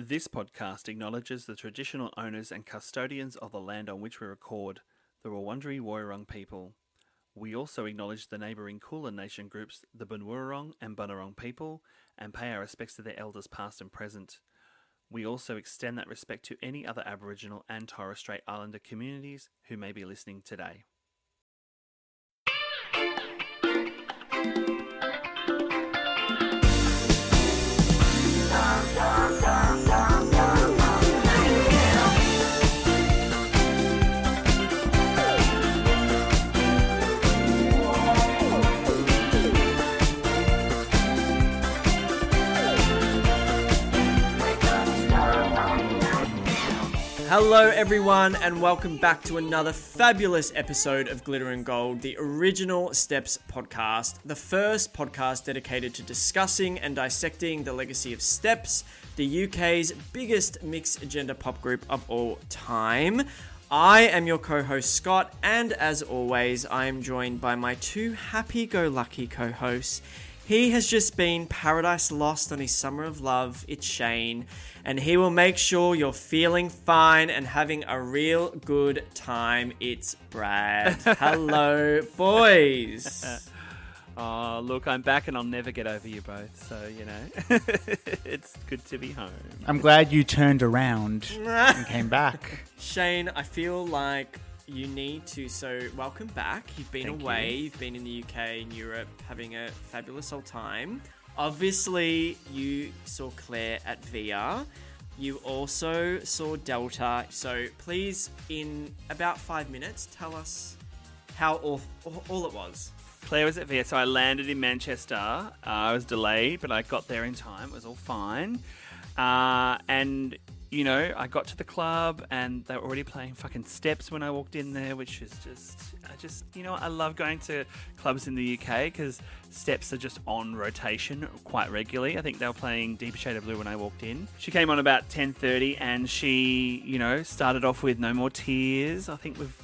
This podcast acknowledges the traditional owners and custodians of the land on which we record, the Wurundjeri Woiwurrung people. We also acknowledge the neighbouring Kulin Nation groups, the Bunwurrung and Bunurong people, and pay our respects to their elders past and present. We also extend that respect to any other Aboriginal and Torres Strait Islander communities who may be listening today. Hello, everyone, and welcome back to another fabulous episode of Glitter and Gold, the original Steps podcast, the first podcast dedicated to discussing and dissecting the legacy of Steps, the UK's biggest mixed gender pop group of all time. I am your co host, Scott, and as always, I am joined by my two happy go lucky co hosts. He has just been paradise lost on his summer of love. It's Shane, and he will make sure you're feeling fine and having a real good time. It's Brad. Hello, boys. Oh, look, I'm back and I'll never get over you both, so, you know, it's good to be home. I'm glad you turned around and came back. Shane, I feel like you need to. So, welcome back. You've been Thank away. you. You've been in the UK and Europe having a fabulous old time. Obviously, you saw Claire at VR. You also saw Delta. So, please, in about five minutes, tell us how all, all it was. Claire was at VR, so I landed in Manchester. Uh, I was delayed, but I got there in time. It was all fine. Uh, and, you know, I got to the club and they were already playing fucking steps when I walked in there, which is just, I just, you know, I love going to clubs in the UK because steps are just on rotation quite regularly. I think they were playing Deeper Shade of Blue when I walked in. She came on about 10.30 and she, you know, started off with No More Tears. I think we've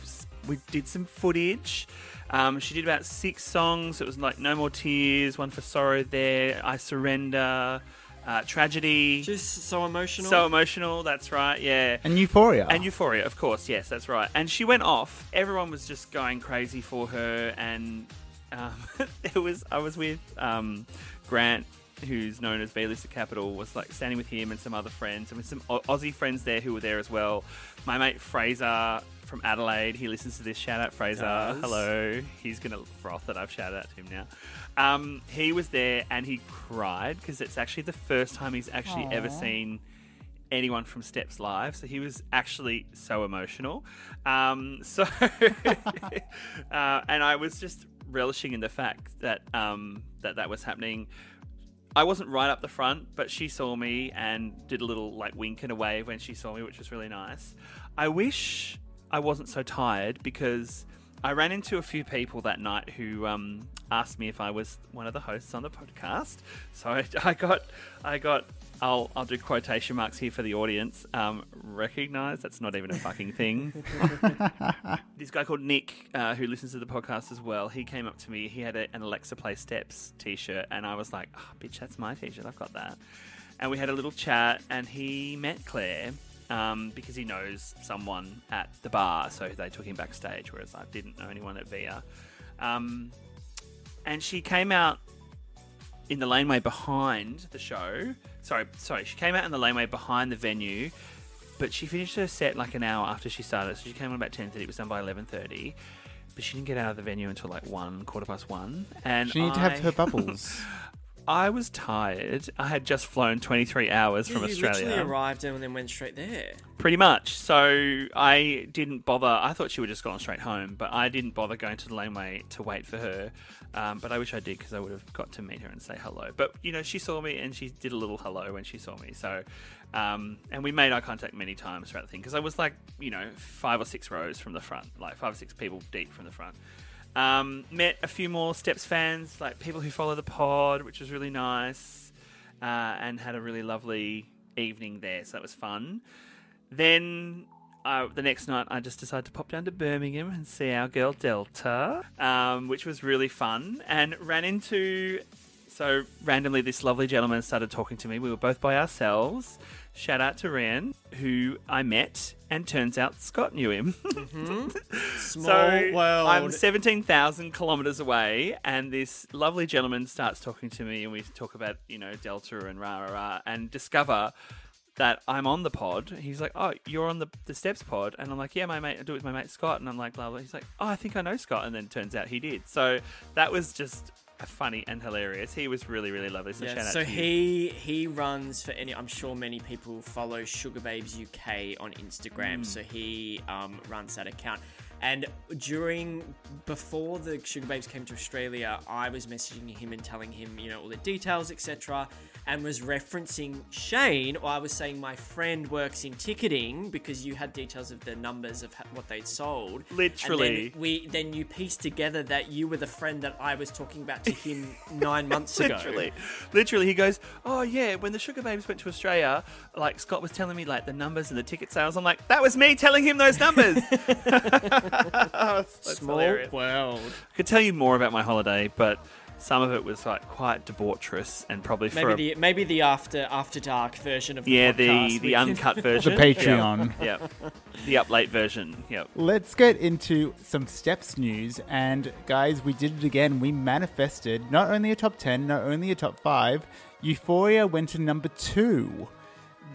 we did some footage. Um, she did about six songs. It was like No More Tears, One for Sorrow there, I Surrender, uh, Tragedy. Just so emotional. so emotional, that's right, yeah. And Euphoria. And Euphoria, of course, yes, that's right. And she went off. Everyone was just going crazy for her, and um, it was I was with um, Grant, who's known as V-List at Capital, was like standing with him and some other friends, and with some Aussie friends there who were there as well. My mate Fraser from Adelaide, he listens to this. Shout out Fraser, Does. hello. He's gonna froth that I've shouted out to him now. Um, he was there and he cried because it's actually the first time he's actually ever seen anyone from Steps live, so he was actually so emotional. Um, so, uh, and I was just relishing in the fact that um, that that was happening. I wasn't right up the front, but she saw me and did a little like wink and a wave when she saw me, which was really nice. I wish I wasn't so tired because I ran into a few people that night who um, asked me if I was one of the hosts on the podcast. So I, I got, I got. I'll, I'll do quotation marks here for the audience. Um, recognize that's not even a fucking thing. this guy called Nick, uh, who listens to the podcast as well, he came up to me. He had a, an Alexa Play Steps t-shirt, and I was like, oh, "Bitch, that's my t-shirt. I've got that." And we had a little chat, and he met Claire um, because he knows someone at the bar, so they took him backstage, whereas I didn't know anyone at VIA. Um, and she came out in the laneway behind the show. Sorry, sorry, she came out in the laneway behind the venue, but she finished her set like an hour after she started. So she came on about ten thirty. It was done by eleven thirty. But she didn't get out of the venue until like one, quarter past one. And she need to have her bubbles. I was tired. I had just flown 23 hours from you Australia. literally arrived and then went straight there. Pretty much. So I didn't bother. I thought she would just gone straight home, but I didn't bother going to the laneway to wait for her. Um, but I wish I did because I would have got to meet her and say hello. But you know, she saw me and she did a little hello when she saw me. So, um, and we made eye contact many times throughout the thing because I was like, you know, five or six rows from the front, like five or six people deep from the front. Um, met a few more Steps fans, like people who follow the pod, which was really nice, uh, and had a really lovely evening there. So that was fun. Then uh, the next night, I just decided to pop down to Birmingham and see our girl Delta, um, which was really fun, and ran into So randomly, this lovely gentleman started talking to me. We were both by ourselves. Shout out to Ryan, who I met, and turns out Scott knew him. Small so world. I'm 17,000 kilometers away, and this lovely gentleman starts talking to me, and we talk about, you know, Delta and rah, rah, rah, and discover that I'm on the pod. He's like, Oh, you're on the, the Steps pod. And I'm like, Yeah, my mate, I do it with my mate Scott. And I'm like, blah, blah. He's like, Oh, I think I know Scott. And then it turns out he did. So that was just funny and hilarious. He was really, really lovely. So Yeah, shout out so he he runs for any. I'm sure many people follow Sugababes UK on Instagram. Mm. So he um, runs that account. And during before the Sugababes came to Australia, I was messaging him and telling him, you know, all the details, etc. And was referencing Shane, or I was saying my friend works in ticketing because you had details of the numbers of what they'd sold. And then Literally. we then you pieced together that you were the friend that I was talking about to him nine months ago. Literally, literally, he goes, "Oh yeah, when the Sugababes went to Australia, like Scott was telling me like the numbers and the ticket sales. I'm like, that was me telling him those numbers. That's Small hilarious. world. I could tell you more about my holiday, but some of it was like quite debaucherous and probably for Maybe a, the maybe the after after dark version of the yeah podcast, the the can- uncut The version, Patreon. yeah, yeah. the up late version, yep. Let's get into some steps news. And guys, we did it again. We manifested not only a top 10, not only a top 5. Euphoria went to number 2.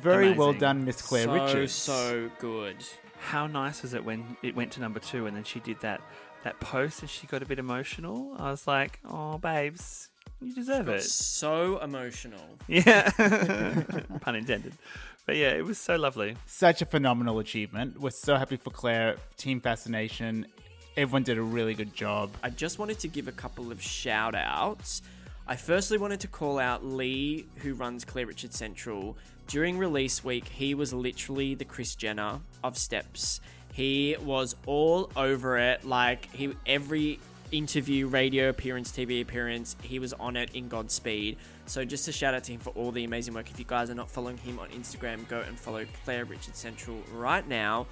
Very well done, Miss Claire so Richards. so good. How nice was it when it went to number two and then she did that that post and she got a bit emotional? I was like, oh, babes, you deserve it. So emotional. Yeah, pun intended. But yeah, it was so lovely. Such a phenomenal achievement. We're so happy for Claire, Team Fascination. Everyone did a really good job. I just wanted to give a couple of shout outs. I firstly wanted to call out Lee, who runs Claire Richard Central. During release week, he was literally the Kris Jenner of Steps. He was all over it. Like he every interview, radio appearance, TV appearance, he was on it in Godspeed. So just a shout out to him for all the amazing work. If you guys are not following him on Instagram, go and follow Claire Richard Central right now.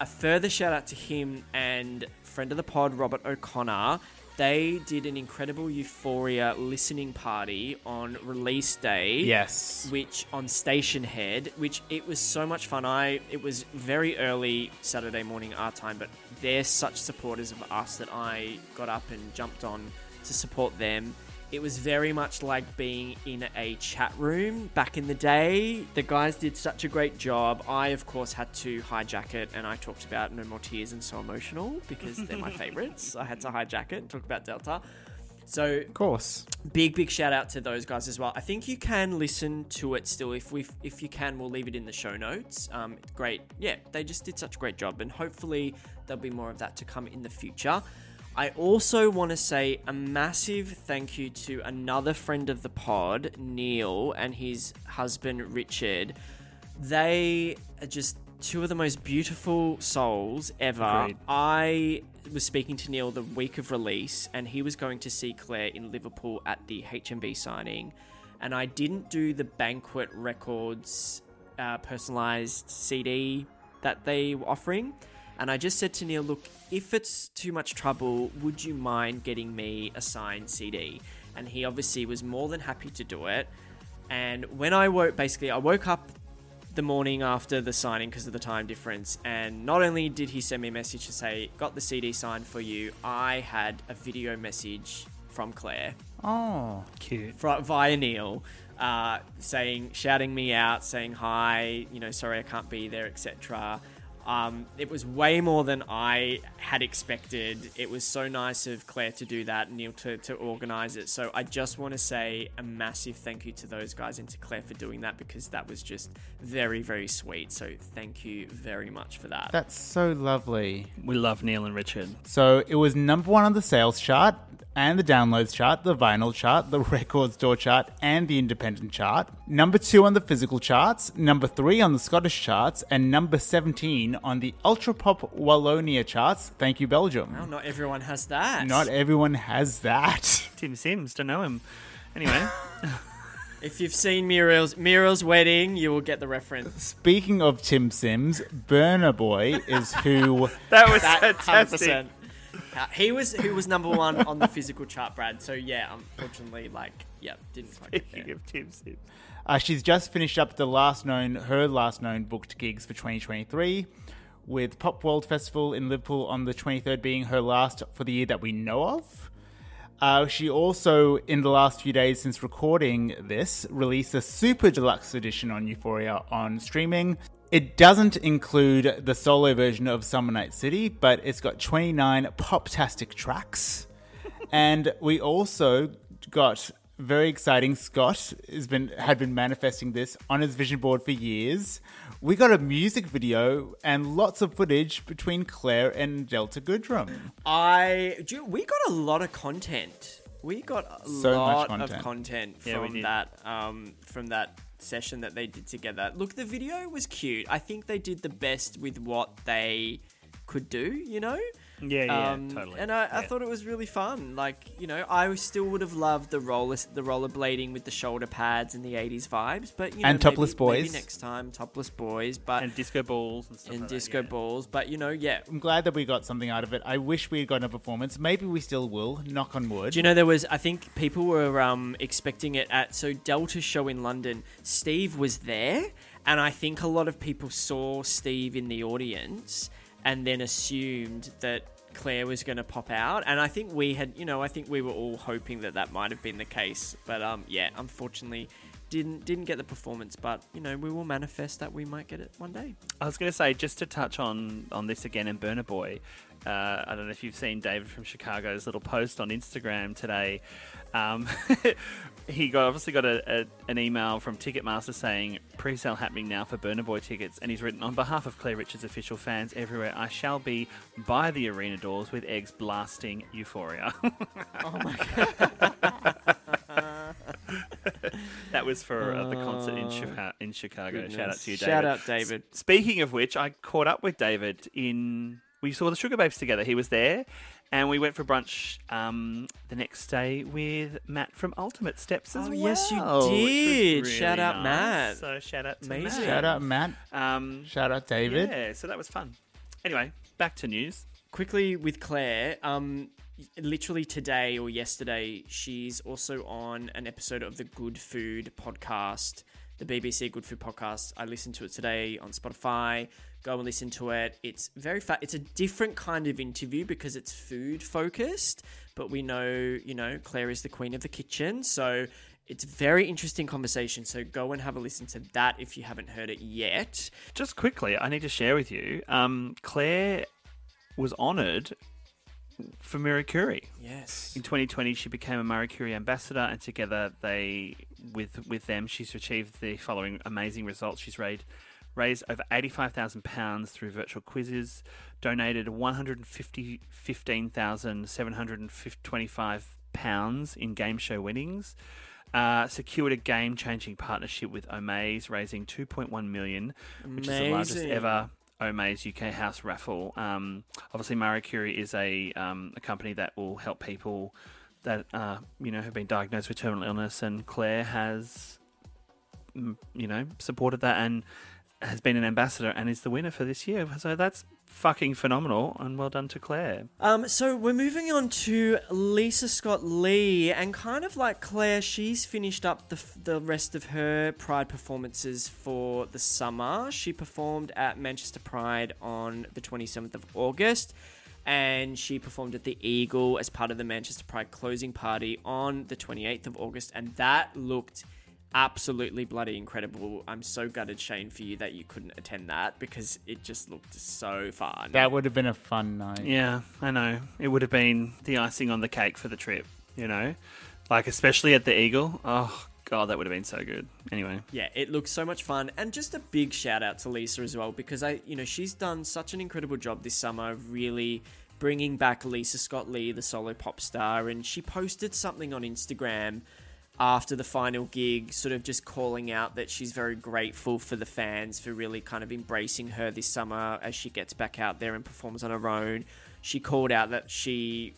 A further shout out to him and friend of the pod, Robert O'Connor. They did an incredible Euphoria listening party on release day. Yes. Which on Stationhead, which it was so much fun. I it was very early Saturday morning our time, but they're such supporters of us that I got up and jumped on to support them. It was very much like being in a chat room back in the day. The guys did such a great job. I, of course, had to hijack it, and I talked about No More Tears and So Emotional because they're my favorites. I had to hijack it and talk about Delta. So Of course. big big shout out to those guys as well. I think you can listen to it still if we if you can we'll leave it in the show notes. Um, great, yeah, they just did such a great job, and hopefully there'll be more of that to come in the future. I also want to say a massive thank you to another friend of the pod, Neil, and his husband Richard. They are just two of the most beautiful souls ever. Agreed. I was speaking to Neil the week of release, and he was going to see Claire in Liverpool at the HMV signing. And I didn't do the Banquet Records uh, personalized CD that they were offering. And I just said to Neil, look, if it's too much trouble, would you mind getting me a signed CD? And he obviously was more than happy to do it. And when I woke, basically, I woke up the morning after the signing because of the time difference. And not only did he send me a message to say, got the CD signed for you, I had a video message from Claire Oh. Cute. via Neil, uh, saying, shouting me out, saying hi, you know, sorry I can't be there, etc. Um, it was way more than I had expected. It was so nice of Claire to do that, Neil to, to organize it. So I just want to say a massive thank you to those guys and to Claire for doing that because that was just very, very sweet. So thank you very much for that. That's so lovely. We love Neil and Richard. So it was number one on the sales chart and the downloads chart, the vinyl chart, the record store chart, and the independent chart. Number two on the physical charts, number three on the Scottish charts, and number 17 on the Ultratop Wallonia charts. Thank you, Belgium. Well, not everyone has that. Not everyone has that. Tim Sims, don't know him. Anyway, if you've seen Muriel's Muriel's wedding, you will get the reference. Speaking of Tim Sims, Burna Boy is who. that was That fantastic. 100%. Uh, he was who was number one on the physical chart, Brad. So yeah, unfortunately, like yeah, didn't Speaking of Tim Sims. Uh, she's just finished up the last known, her last known booked gigs for 2023, with Pop World Festival in Liverpool on the 23rd being her last for the year that we know of. Uh, she also, in the last few days since recording this, released a super deluxe edition on Euphoria on streaming. It doesn't include the solo version of Summer Night City, but it's got 29 pop-tastic tracks. and we also got very exciting. Scott has been had been manifesting this on his vision board for years. We got a music video and lots of footage between Claire and Delta Goodrem. I do. We got a lot of content. We got a So much lot content. of content from did. that um, from that session that they did together. Look, the video was cute. I think they did the best with what they could do. You know. Yeah, yeah, Um, totally. And I, I thought it was really fun. Like, you know, I still would have loved the roller the rollerblading with the shoulder pads and the '80s vibes, but you know, And topless maybe, maybe boys. next time, topless boys, but and disco balls and stuff and like that, disco yeah. balls. But you know, yeah. I'm glad that we got something out of it. I wish we had gotten a performance. Maybe we still will. Knock on wood. Do you know there was? I think people were um, expecting it at so Delta show in London. Steve was there, and I think a lot of people saw Steve in the audience and then assumed that Claire was going to pop out. And I think we had, you know, I think we were all hoping that that might have been the case. But um, yeah, unfortunately, didn't didn't get the performance. But you know, we will manifest that we might get it one day. I was going to say, just to touch on on this again in Burna Boy, uh, I don't know if you've seen David from Chicago's little post on Instagram today. Um, he got obviously got a, a, an email from Ticketmaster saying pre-sale happening now for Burna Boy tickets, and he's written on behalf of Claire Richards official fans everywhere. I shall be by the arena doors with eggs blasting Euphoria. Oh my god! that was for uh, the concert in, Chica- in Chicago. Shout out to you, David. Shout out, David. S- Speaking of which, I caught up with David in. We saw the Sugababes together. He was there, and we went for brunch um, the next day with Matt from Ultimate Steps as Oh, well. yes, you which was did. Shout out, nice. Matt. So shout out to Amazing. Matt. Shout out Matt. Um, Shout out David. Yeah, so that was fun. Anyway, back to news. quickly with Claire, um, literally today or yesterday, she's also on an episode of the Good Food podcast, the BBC Good Food podcast. I listened to it today on Spotify. Go and listen to it. It's very fat. It's a different kind of interview because it's food focused, but we know, you know, Claire is the queen of the kitchen, so. It's a very interesting conversation, so go and have a listen to that if you haven't heard it yet. Just quickly, I need to share with you. Um, Claire was honoured for Marie Curie. Yes. In 2020, she became a Marie Curie ambassador, and together they, with with them, she's achieved the following amazing results. She's raised raised over 85,000 pounds through virtual quizzes, donated 115,725 pounds in game show winnings. Uh, secured a game-changing partnership with Omaze, raising 2.1 million, which is the largest ever Omaze UK house raffle. Um, obviously, Marie Curie is a um, a company that will help people that uh, you know have been diagnosed with terminal illness, and Claire has mm, you know supported that and has been an ambassador and is the winner for this year. So that's fucking phenomenal, and well done to Claire. Um, so we're moving on to Lisa Scott Lee, and kind of like Claire, she's finished up the the rest of her Pride performances for the summer. She performed at Manchester Pride on the 27th of August, and she performed at the Eagle as part of the Manchester Pride closing party on the 28th of August, and that looked absolutely bloody incredible. I'm so gutted, Shane, for you that you couldn't attend that because it just looked so fun. That would have been a fun night. Yeah, I know. It would have been the icing on the cake for the trip, you know? Like, especially at the Eagle. Oh, God, that would have been so good. Anyway. Yeah, it looks so much fun, and just a big shout out to Lisa as well because I, you know, she's done such an incredible job this summer really bringing back Lisa Scott Lee, the solo pop star, and she posted something on Instagram after the final gig, sort of just calling out that she's very grateful for the fans for really kind of embracing her this summer as she gets back out there and performs on her own. She called out that she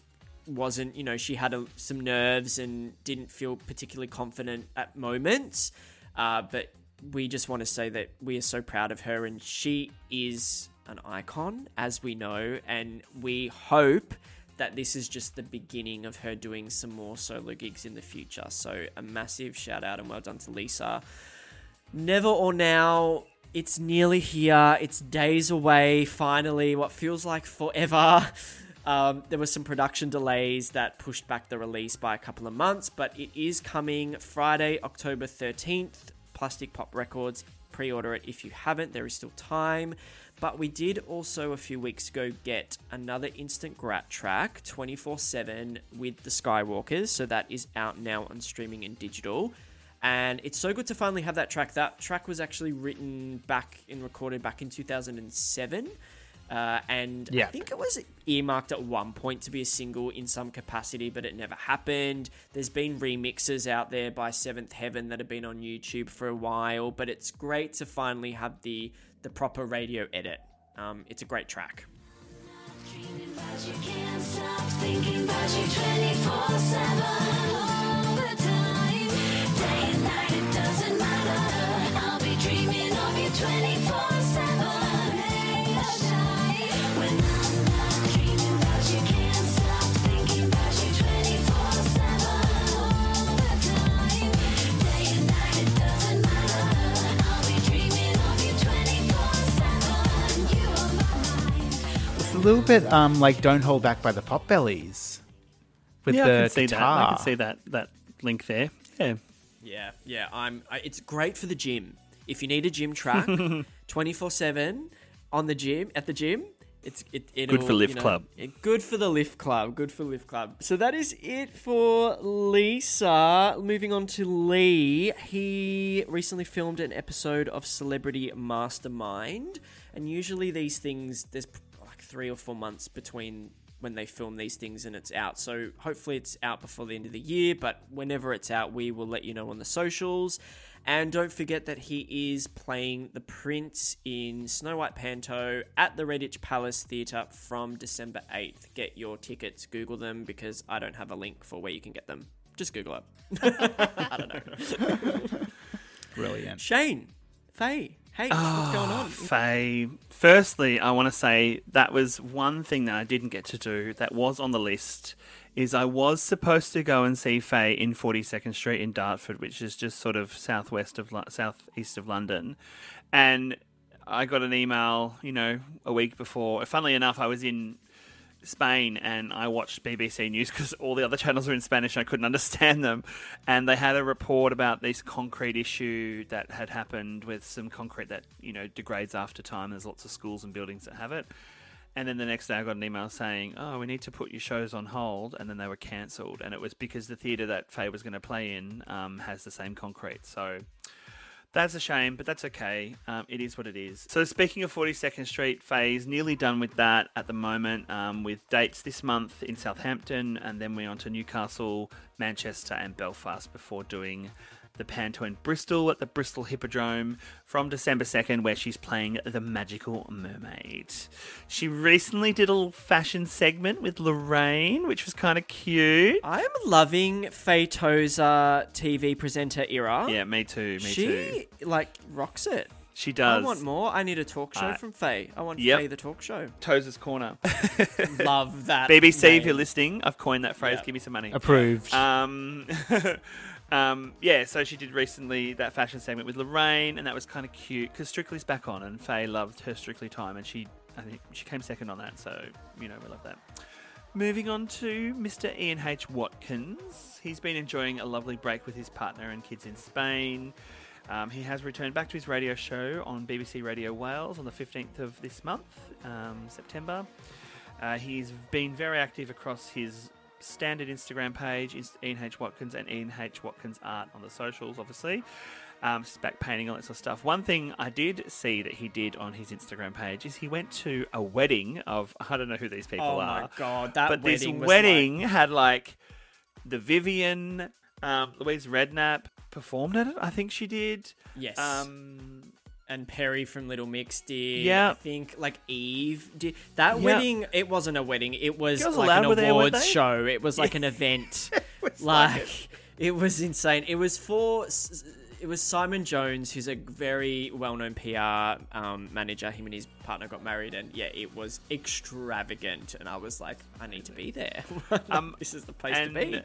wasn't, you know, she had a, some nerves and didn't feel particularly confident at moments. Uh, but we just want to say that we are so proud of her and she is an icon, as we know, and we hope that this is just the beginning of her doing some more solo gigs in the future. So a massive shout out and well done to Lisa. Never or now. It's nearly here. It's days away. Finally, what feels like forever. Um, there were some production delays that pushed back the release by a couple of months, but it is coming Friday, October 13th. Plastic Pop Records. Pre order it if you haven't, there is still time. But we did also a few weeks ago get another Instant Grat track 24 7 with the Skywalkers. So that is out now on streaming and digital. And it's so good to finally have that track. That track was actually written back and recorded back in 2007. Uh, and yeah. I think it was earmarked at one point to be a single in some capacity, but it never happened. There's been remixes out there by Seventh Heaven that have been on YouTube for a while, but it's great to finally have the the proper radio edit. Um, it's a great track. Dreaming of you 24 little bit um, like Don't Hold Back by the Pop Bellies. With yeah, the I can see guitar. that. I can see that that link there. Yeah. Yeah, yeah. I'm. I, it's great for the gym. If you need a gym track, twenty four seven on the gym at the gym. It's it, it'll, Good for Lift you know, Club. it- good for the lift club. Good for lift club. So that is it for Lisa. Moving on to Lee. He recently filmed an episode of Celebrity Mastermind, and usually these things there's like three or four months between when they film these things and it's out. So hopefully it's out before the end of the year, but whenever it's out, we will let you know on the socials. And don't forget that he is playing the Prince in Snow White Panto at the Redditch Palace Theatre from December 8th. Get your tickets, Google them because I don't have a link for where you can get them. Just Google it. I don't know. Brilliant. Shane, Faye, hey, what's going ah, on? Faye. Firstly, I want to say that was one thing that I didn't get to do that was on the list. Is I was supposed to go and see Faye in 42nd Street in Dartford, which is just sort of southwest of southeast of London, and I got an email, you know, a week before. Funnily enough, I was in Spain and I watched BBC News because all the other channels were in Spanish and I couldn't understand them. And they had a report about this concrete issue that had happened with some concrete that, you know, degrades after time. There's lots of schools and buildings that have it. And then the next day I got an email saying, oh, we need to put your shows on hold. And then they were cancelled. And it was because the theatre that Faye was going to play in um, has the same concrete. So that's a shame, but that's okay. Um, it is what it is. So, speaking of 42nd Street, Faye's nearly done with that at the moment, um, with dates this month in Southampton, and then we're on to Newcastle, Manchester, and Belfast before doing the Panto in Bristol at the Bristol Hippodrome from December 2nd, where she's playing the Magical Mermaid. She recently did a little fashion segment with Lorraine, which was kind of cute. I am loving Faye Tozer TV presenter era. Yeah, me too, me she too. like rocks it. She does. I want more. I need a talk show Uh, from Faye. I want yep. Faye the talk show. Tozer's Corner. Love that. BBC, if you're listening, I've coined that phrase. Yeah. Give me some money. Approved. Um, um, yeah, so she did recently that fashion segment with Lorraine, and that was kind of cute because Strictly's back on, and Faye loved her Strictly time, and she, I think, she came second on that. So you know, we love that. Moving on to Mr. Ian H. Watkins. He's been enjoying a lovely break with his partner and kids in Spain. Um, he has returned back to his radio show on BBC Radio Wales on the 15th of this month, um, September. Uh, he's been very active across his standard Instagram page, is Ian H. Watkins, and Ian H. Watkins Art on the socials, obviously. Um, just back painting, all that sort of stuff. One thing I did see that he did on his Instagram page is he went to a wedding of, I don't know who these people are. Oh are my god, that but this wedding was wedding had like the Vivienne, um, Louise Redknapp performed at it. I think she did. Yes. Um, and Perrie from Little Mix did. Yeah. I think like Eve did. That Yeah. wedding, it wasn't a wedding. It was Girls like an were there, awards show. It was like an event. was like like it was insane. It was for. S- it was Simon Jones, who's a very well-known PR um, manager. Him and his partner got married, and yeah, it was extravagant. And I was like, I need to be there. Um, this is the place and to be.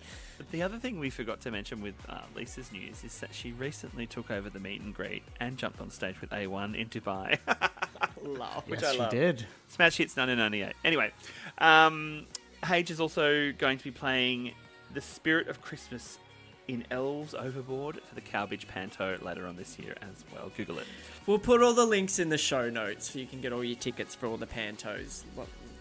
the other thing we forgot to mention with uh, Lisa's news is that she recently took over the meet and greet and jumped on stage with A1 in Dubai. Love, which yes, I love. she did. Smash Hits 1998. Anyway, um, H is also going to be playing The Spirit of Christmas in Elves Overboard for the Cowbridge Panto later on this year as well. Google it. We'll put all the links in the show notes so you can get all your tickets for all the pantos.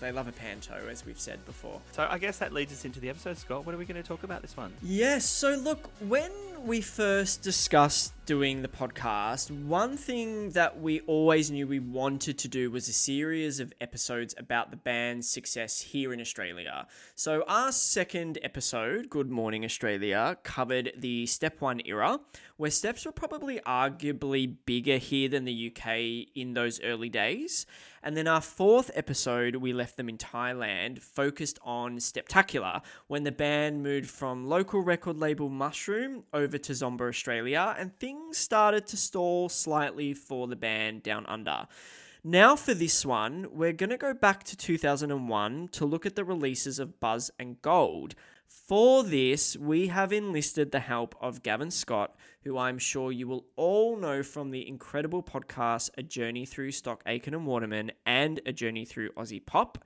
They love a panto, as we've said before. So I guess that leads us into the episode, Scott. What are we going to talk about this one? Yes, so look, when we first discussed doing the podcast, one thing that we always knew we wanted to do was a series of episodes about the band's success here in Australia. So, our second episode, Good Morning Australia, covered the Step 1 era, where steps were probably arguably bigger here than the UK in those early days. And then our fourth episode, we left them in Thailand, focused on Steptacular, when the band moved from local record label Mushroom over to Zomba Australia, and things started to stall slightly for the band down under. Now, for this one, we're going to go back to 2001 to look at the releases of Buzz and Gold. For this, we have enlisted the help of Gavin Scott, who I'm sure you will all know from the incredible podcast A Journey Through Stock Aitken and Waterman and A Journey Through Aussie Pop.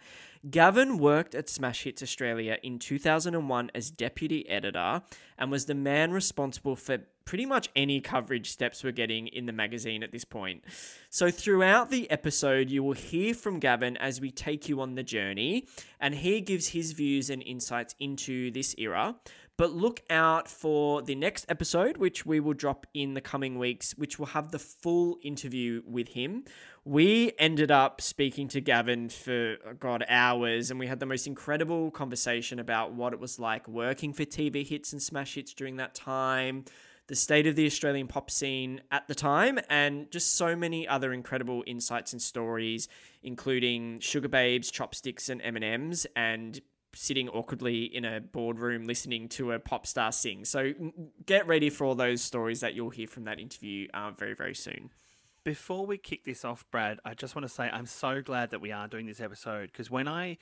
Gavin worked at Smash Hits Australia in 2001 as deputy editor and was the man responsible for pretty much any coverage steps we're getting in the magazine at this point. So, throughout the episode, you will hear from Gavin as we take you on the journey, and he gives his views and insights into this era. But look out for the next episode, which we will drop in the coming weeks, which will have the full interview with him. We ended up speaking to Gavin for, oh God, hours, and we had the most incredible conversation about what it was like working for TV hits and smash hits during that time, the state of the Australian pop scene at the time, and just so many other incredible insights and stories, including Sugababes, Chopsticks, and M&Ms, and sitting awkwardly in a boardroom listening to a pop star sing. So get ready for all those stories that you'll hear from that interview uh, very, very soon. Before we kick this off, Brad, I just want to say I'm so glad that we are doing this episode because when I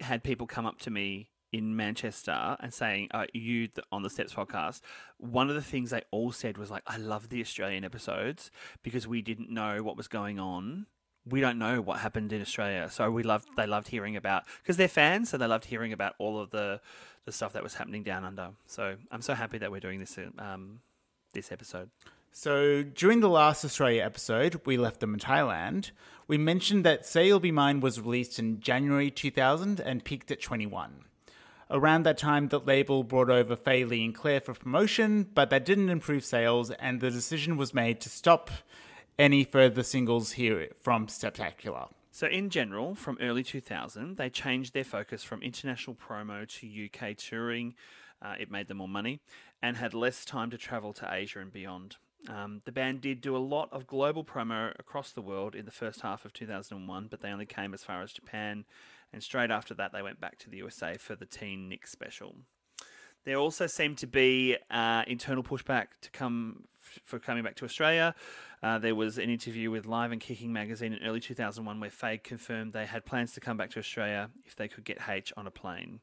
had people come up to me in Manchester and saying, uh, "You on the Steps podcast," one of the things they all said was like, "I love the Australian episodes because we didn't know what was going on." We don't know what happened in Australia, so we loved. They loved hearing about because they're fans, so they loved hearing about all of the the stuff that was happening down under. So I'm so happy that we're doing this um, this episode. So during the last Australia episode, we left them in Thailand. We mentioned that Say You'll Be Mine was released in January 2000 and peaked at 21. Around that time, the label brought over Faye Lee and Claire for promotion, but that didn't improve sales, and the decision was made to stop any further singles here from Steptacular. So, in general, from early 2000, they changed their focus from international promo to UK touring. Uh, it made them more money and had less time to travel to Asia and beyond. Um, the band did do a lot of global promo across the world in the first half of 2001, but they only came as far as Japan, and straight after that, they went back to the USA for the Teen Nick special. There also seemed to be uh, internal pushback to come f- for coming back to Australia. Uh, there was an interview with Live and Kicking magazine in early 2001 where Faye confirmed they had plans to come back to Australia if they could get H on a plane.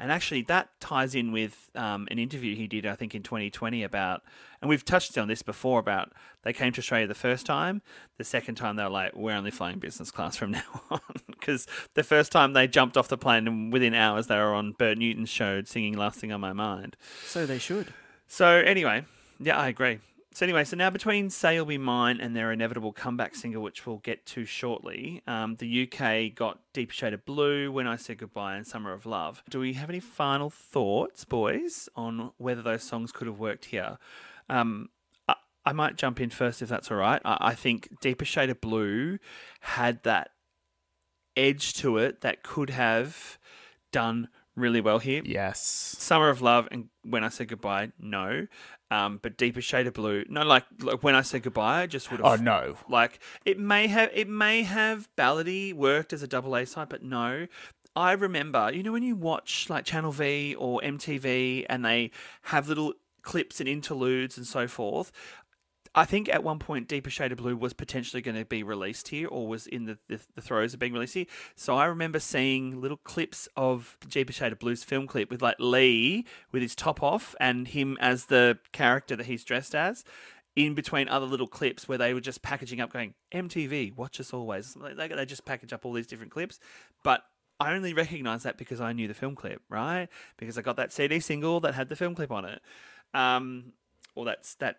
And actually, that ties in with um, an interview he did, I think, in 2020 about, and we've touched on this before about they came to Australia the first time. The second time, they were like, we're only flying business class from now on. Because the first time they jumped off the plane, and within hours, they were on Bert Newton's show singing Last Thing on My Mind. So they should. So anyway, yeah, I agree. So anyway, so now between Say You'll Be Mine and their inevitable comeback single, which we'll get to shortly, um, the UK got Deep Shade of Blue, When I Said Goodbye, and Summer of Love. Do we have any final thoughts, boys, on whether those songs could have worked here? Um, I, I might jump in first if that's all right. I, I think Deeper Shade of Blue had that edge to it that could have done really well here. Yes. Summer of Love and When I Said Goodbye, no. Um, but Deeper Shade of Blue, no. Like, like When I Said Goodbye, I just would have. Oh no. Like it may have it may have ballady worked as a double A side, but no. I remember, you know, when you watch like Channel V or MTV and they have little clips and interludes and so forth. I think at one point Deeper Shade of Blue was potentially going to be released here or was in the, the, the throes of being released here. So I remember seeing little clips of Deeper Shade of Blue's film clip with like Lee with his top off and him as the character that he's dressed as in between other little clips where they were just packaging up going, MTV, watch us always. They just package up all these different clips. But I only recognized that because I knew the film clip, right? Because I got that CD single that had the film clip on it. Um, or that's that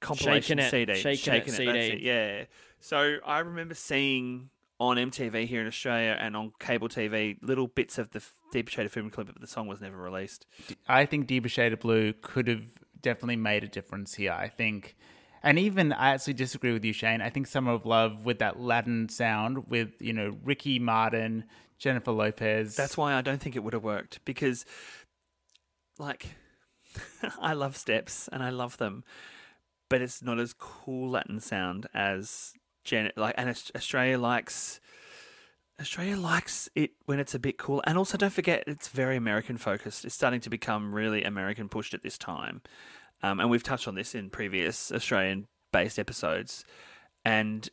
compilation Shakin' It, CD. Shakin' It that's CD. it, yeah. So I remember seeing on MTV here in Australia and on cable TV little bits of the Deep Shade of Film clip, but the song was never released. I think Deeper Shade of Blue could have definitely made a difference here. I think, and even I actually disagree with you, Shane. I think Summer of Love with that Latin sound with you know Ricky Martin, Jennifer Lopez. That's why I don't think it would have worked because, like, I love steps and I love them, but it's not as cool Latin sound as. Like, and Australia likes. Australia likes it when it's a bit cool, and also don't forget it's very American focused. It's starting to become really American pushed at this time, um, and we've touched on this in previous Australian based episodes, and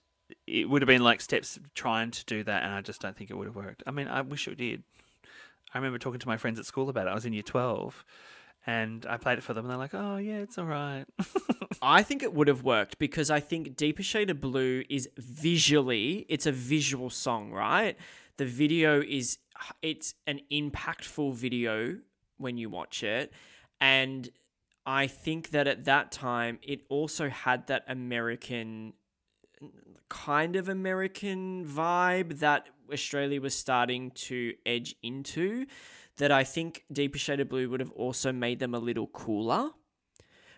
it would have been like steps trying to do that, and I just don't think it would have worked. I mean, I wish it did. I remember talking to my friends at school about it. I was in year 12 and I played it for them and they're like, oh, yeah, it's all right. I think it would have worked because I think Deeper Shade of Blue is visually, it's a visual song, right? The video is, it's an impactful video when you watch it. And I think that at that time, it also had that American, kind of American vibe that Australia was starting to edge into. That I think Deeper Shade of Blue would have also made them a little cooler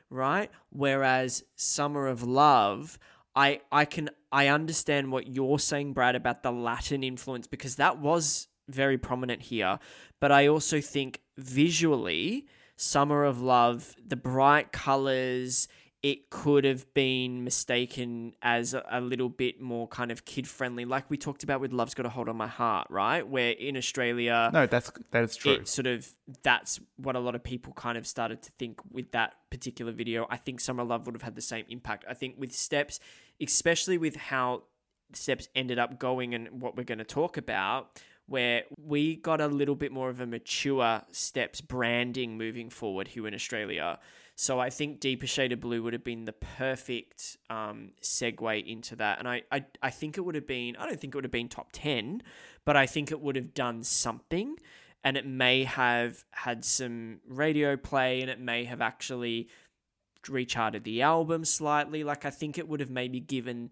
right? Whereas Summer of Love, I I can I understand what you're saying, Brad, about the Latin influence because that was very prominent here. But I also think visually, Summer of Love, the bright colors, it could have been mistaken as a, little bit more kind of kid friendly, like we talked about with Love's Got a Hold on My Heart, right? Where in Australia, no, that's that is true. it sort of that's what a lot of people kind of started to think with that particular video. I think Summer Love would have had the same impact. I think with Steps, especially with how Steps ended up going and what we're going to talk about, where we got a little bit more of a mature Steps branding moving forward here in Australia. So I think Deeper Shade of Blue would have been the perfect um, segue into that. And I, I, I think it would have been, I don't think it would have been top 10, but I think it would have done something and it may have had some radio play and it may have actually recharted the album slightly. Like I think it would have maybe given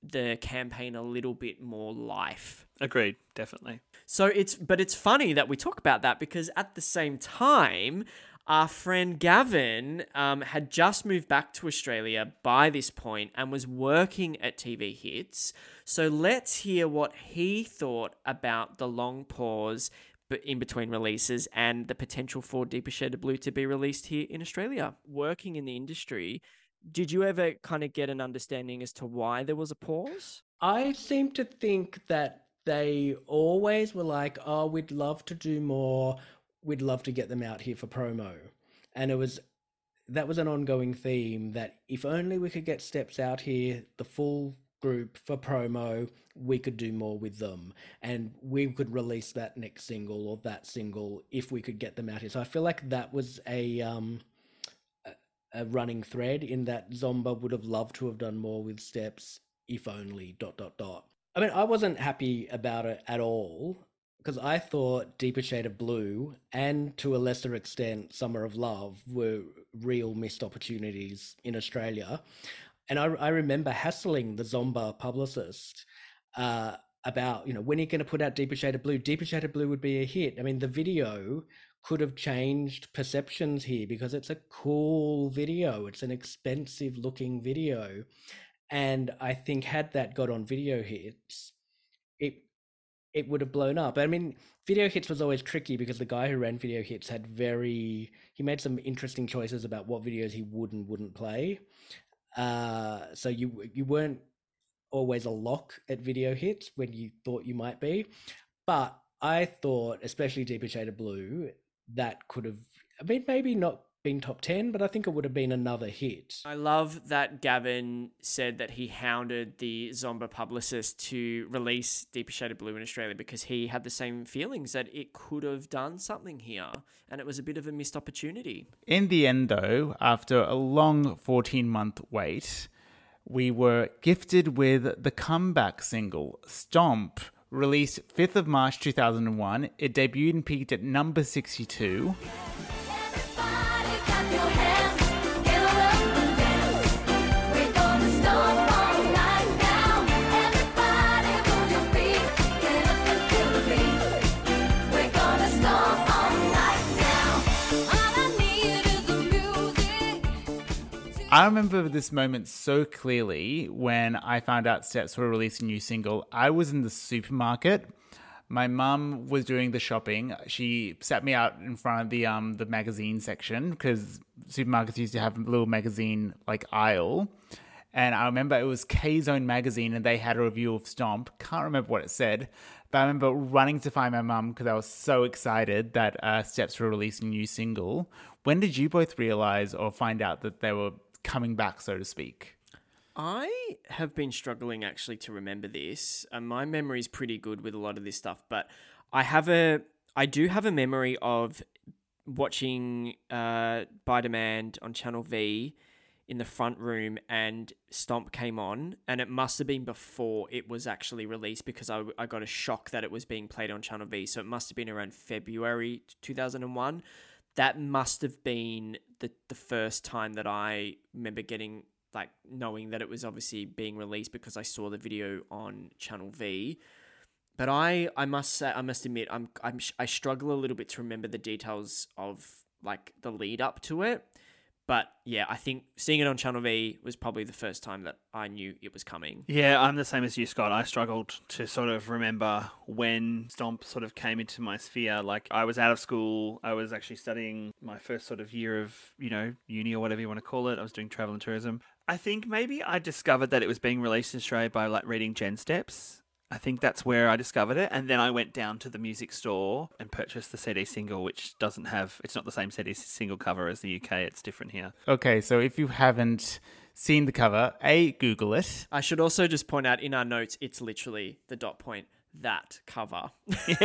the campaign a little bit more life. Agreed, definitely. So it's but it's funny that we talk about that because at the same time, our friend Gavin um, had just moved back to Australia by this point and was working at TV Hits. So let's hear what he thought about the long pause b- in between releases and the potential for Deeper Shade of Blue to be released here in Australia. Working in the industry, did you ever kind of get an understanding as to why there was a pause? I seem to think that they always were like, oh, we'd love to do more. We'd love to get them out here for promo. And it was that was an ongoing theme that if only we could get steps out here, the full group for promo, we could do more with them. And we could release that next single or that single if we could get them out here. So I feel like that was a um a- running thread in that Zomba would have loved to have done more with steps if only dot dot dot. I mean, I wasn't happy about it at all because I thought Deeper Shade of Blue and to a lesser extent Summer of Love were real missed opportunities in Australia. And I, I remember hassling the Zomba publicist uh, about, you know, when are you going to put out Deeper Shade of Blue? Deeper Shade of Blue would be a hit. I mean, the video could have changed perceptions here because it's a cool video. It's an expensive looking video. And I think had that got on video hits, it it would have blown up. I mean, video hits was always tricky because the guy who ran video hits had very he made some interesting choices about what videos he would and wouldn't play. Uh, so you you weren't always a lock at video hits when you thought you might be, but I thought, especially Deeper Shade of Blue, that could have. I mean, maybe not been top 10, but I think it would have been another hit. I love that Gavin said that he hounded the Zomba publicist to release Deeper Shaded Blue in Australia because he had the same feelings that it could have done something here and it was a bit of a missed opportunity. In the end, though, after a long 14 month wait, we were gifted with the comeback single, Stomp. Released 5th of March 2001, it debuted and peaked at number 62. I remember this moment so clearly when I found out Steps were releasing a new single. I was in the supermarket. My mum was doing the shopping. She sat me out in front of the um the magazine section because supermarkets used to have a little magazine like aisle. And I remember it was K Zone magazine and they had a review of Stomp. Can't remember what it said, but I remember running to find my mum because I was so excited that uh, Steps were releasing a new single. When did you both realize or find out that they were coming back, so to speak? I have been struggling actually to remember this. Uh, my memory is pretty good with a lot of this stuff, but I have a, I do have a memory of watching uh, By Demand on Channel V in the front room, and Stomp came on, and it must have been before it was actually released because I, I got a shock that it was being played on Channel V. So it must have been around February two thousand and one. That must have been the the first time that I remember getting like knowing that it was obviously being released because I saw the video on Channel V. But I, I must say, I must admit, I'm, I'm, I struggle a little bit to remember the details of like the lead up to it. But yeah, I think seeing it on Channel V was probably the first time that I knew it was coming. Yeah, I'm the same as you, Scott. I struggled to sort of remember when Stomp sort of came into my sphere. Like, I was out of school. I was actually studying my first sort of year of, you know, uni or whatever you want to call it. I was doing travel and tourism. I think maybe I discovered that it was being released in Australia by like reading Gen Steps. I think that's where I discovered it. And then I went down to the music store and purchased the CD single, which doesn't have, it's not the same CD single cover as the UK. It's different here. Okay, so if you haven't seen the cover, A, Google it. I should also just point out in our notes, it's literally the dot point that cover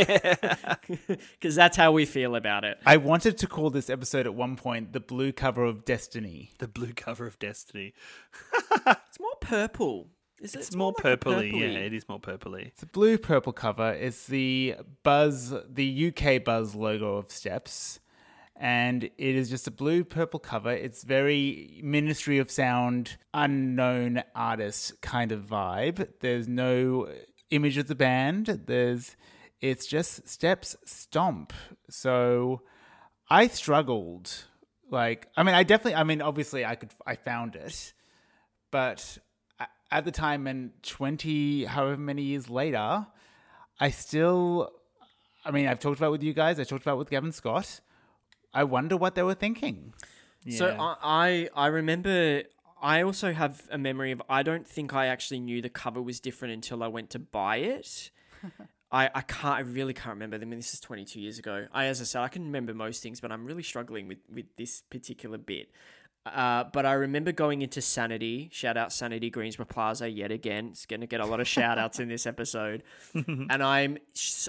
because that's how we feel about it. I wanted to call this episode at one point the blue cover of Destiny. The blue cover of Destiny. It's more purple. Is it? It's, more like a purpley. purpley. Yeah, it is more purpley. It's a blue purple cover. It's the Buzz, the UK Buzz logo of Steps. And it is just a blue purple cover. It's very Ministry of Sound, unknown artist kind of vibe. There's no image of the band. There's, it's just Steps Stomp. So I struggled. Like, I mean, I definitely, I mean, obviously I could, I found it, but a- at the time and 20 however many years later i still i mean i've talked about it with you guys i talked about it with gavin scott i wonder what they were thinking So Yeah. I, I I remember I also have a memory of I don't think I actually knew the cover was different until I went to buy it. I, I can't I really can't remember. I mean this is 22 years ago. I as I said I can remember most things but I'm really struggling with with this particular bit. Uh, but I remember going into Sanity. Shout out Sanity Greensborough Plaza yet again. It's going to get a lot of shout outs in this episode. and I'm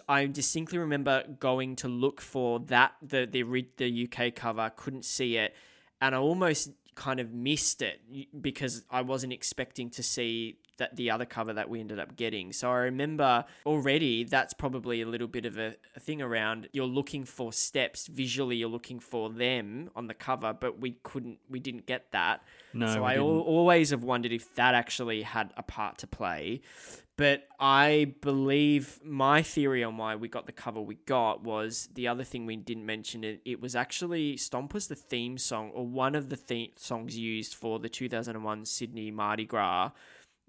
I distinctly remember going to look for that the the the UK cover. Couldn't see it, and I almost kind of missed it because I wasn't expecting to see that the other cover that we ended up getting. So I remember already that's probably a little bit of a, a thing around you're looking for steps visually you're looking for them on the cover but we couldn't we didn't get that. No, so I al- always have wondered if that actually had a part to play. But I believe my theory on why we got the cover we got was the other thing we didn't mention. It, it was actually Stomp was the theme song or one of the theme songs used for the 2001 Sydney Mardi Gras,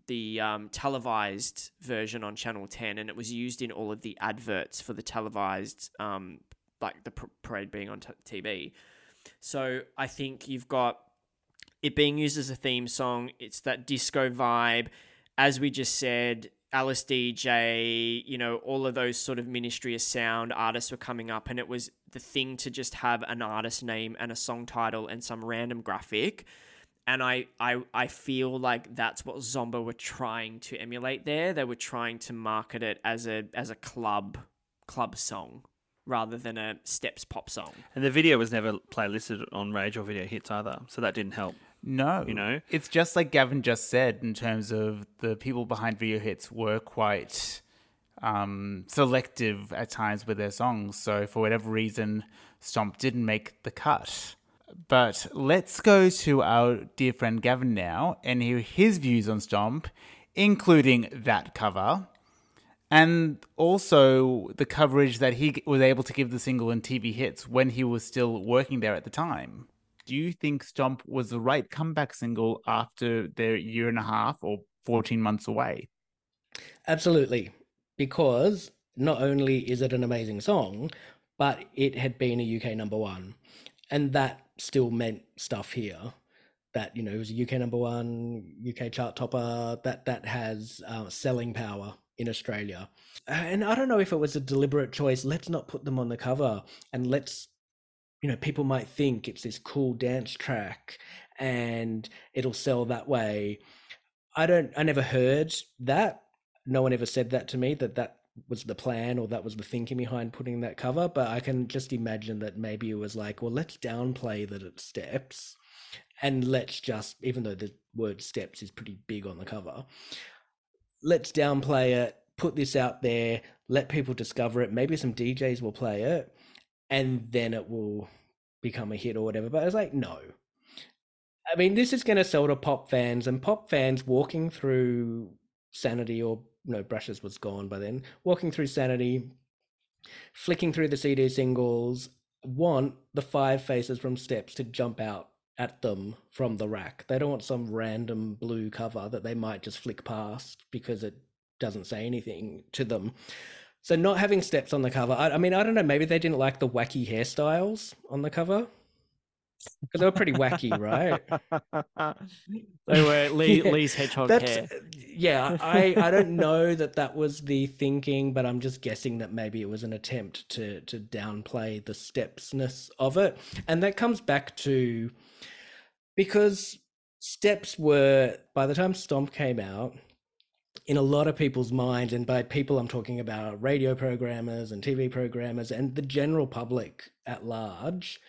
the um, televised version on Channel 10, and it was used in all of the adverts for the televised, um, like the parade being on t- TV. So I think you've got it being used as a theme song. It's that disco vibe. As we just said, Alice Deejay, you know, all of those sort of Ministry of Sound artists were coming up, and it was the thing to just have an artist name and a song title and some random graphic. And I, I, I feel like that's what Zomba were trying to emulate there. They were trying to market it as a as a club club song rather than a steps pop song. And the video was never playlisted on Rage or Video Hits either, so that didn't help. No. You know? It's just like Gavin just said in terms of the people behind video hits were quite um, selective at times with their songs. So for whatever reason, Stomp didn't make the cut. But let's go to our dear friend Gavin now and hear his views on Stomp, including that cover. And also the coverage that he was able to give the single in TV hits when he was still working there at the time. Do you think Stomp was the right comeback single after their year and a half or 14 months away? Absolutely. Because not only is it an amazing song, but it had been a UK number one. And that still meant stuff here. That, you know, it was a UK number one, UK chart topper, that that has uh, selling power in Australia. And I don't know if it was a deliberate choice. Let's not put them on the cover and let's you know, people might think it's this cool dance track and it'll sell that way. I don't, I never heard that. No one ever said that to me that that was the plan or that was the thinking behind putting that cover. But I can just imagine that maybe it was like, well, let's downplay that it steps and let's just, even though the word steps is pretty big on the cover, let's downplay it, put this out there, let people discover it. Maybe some DJs will play it and then it will become a hit or whatever. But I was like, no. I mean, this is going to sell to pop fans, and pop fans walking through Sanity or no, Brushes was gone by then. Walking through Sanity, flicking through the CD singles, want the five faces from Steps to jump out at them from the rack. They don't want some random blue cover that they might just flick past because it doesn't say anything to them. So not having steps on the cover, I, I mean, I don't know. Maybe they didn't like the wacky hairstyles on the cover because they were pretty wacky, right? They were Lee, Yeah, Lee's hedgehog That's hair. yeah. I I don't know that that was the thinking, but I'm just guessing that maybe it was an attempt to to downplay the stepsness of it, and that comes back to because steps were by the time Stomp came out, in a lot of people's minds, and by people I'm talking about radio programmers and TV programmers and the general public at large,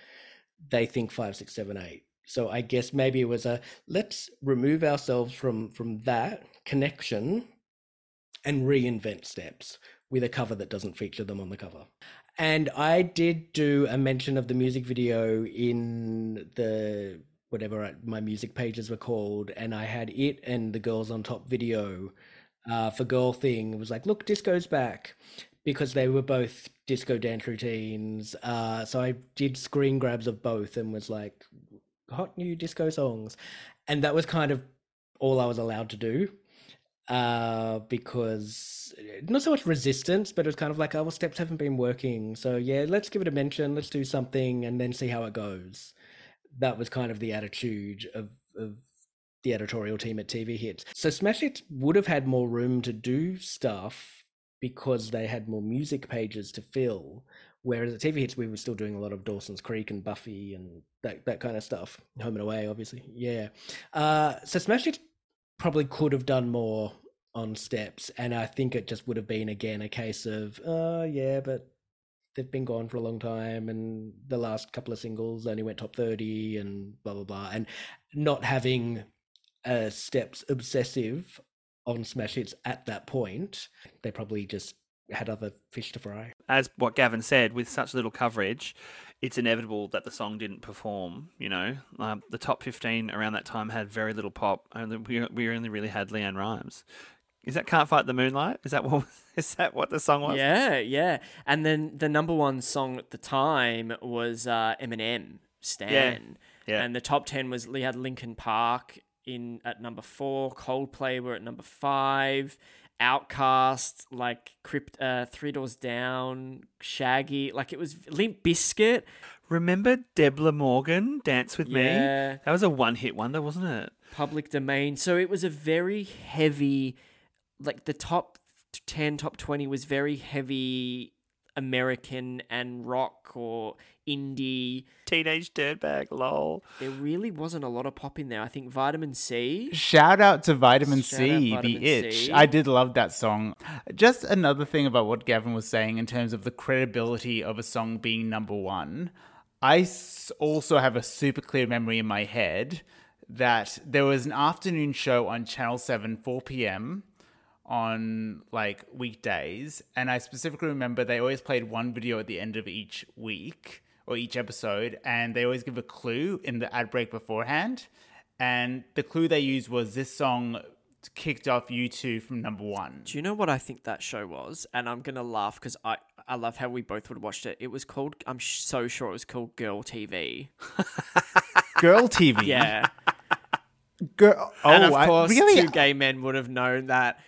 they think five, six, seven, eight. So I guess maybe it was a let's remove ourselves from from that connection and reinvent steps with a cover that doesn't feature them on the cover. And I did do a mention of the music video in the whatever my music pages were called, and I had it and the girls on top video uh, for Girl Thing. Was like, look, disco's back because they were both disco dance routines. Uh, so I did screen grabs of both and was like, hot new disco songs. And that was kind of all I was allowed to do uh because not so much resistance but it was kind of like oh well steps haven't been working so yeah let's give it a mention let's do something and then see how it goes that was kind of the attitude of of the editorial team at tv hits. So smash hits would have had more room to do stuff because they had more music pages to fill whereas at tv hits we were still doing a lot of dawson's creek and buffy and that, that kind of stuff. Home and away obviously. Yeah. Uh so smash hits probably could have done more on steps and i think it just would have been again a case of oh yeah but they've been gone for a long time and the last couple of singles only went top 30 and blah blah blah and not having a steps obsessive on smash hits at that point they probably just had other fish to fry As what Gavin said, with such little coverage, it's inevitable that the song didn't perform. You know, um, the top fifteen around that time had very little pop. Only we, we only really had LeAnn Rimes. Is that "Can't Fight the Moonlight"? Is that what? Is that what the song was? Yeah, yeah. And then the number one song at the time was uh, Eminem, Stan. yeah. And the top 10 was, we had Linkin Park in at number four, Coldplay were at number five, OutKast, like Crypt, uh, Three Doors Down, Shaggy, like it was Limp Bizkit. Remember Debelah Morgan, "Dance with Me"? That was a one-hit wonder, wasn't it? public domain. So it was a very heavy like the top 10 top 20 was very heavy american and rock or indie Teenage dirtbag, lol. there really wasn't a lot of pop in there i think vitamin c Shout out to Vitamin Shout C, out The Itch. C. I did love that song. Just another thing about what Gavin was saying in terms of the credibility of a song being number one. I also have a super clear memory in my head that there was an afternoon show on Channel 7, 4 p.m. on like weekdays. And I specifically remember they always played one video at the end of each week or each episode. And they always give a clue in the ad break beforehand. And the clue they used was this song kicked off U2 from number one. do you know what i think that show was and i'm gonna laugh because i i love how we both would have watched it it was called i'm so sure it was called girl tv Girl TV. yeah Girl. Oh, and of oh, I- course, really? two gay men would have known that.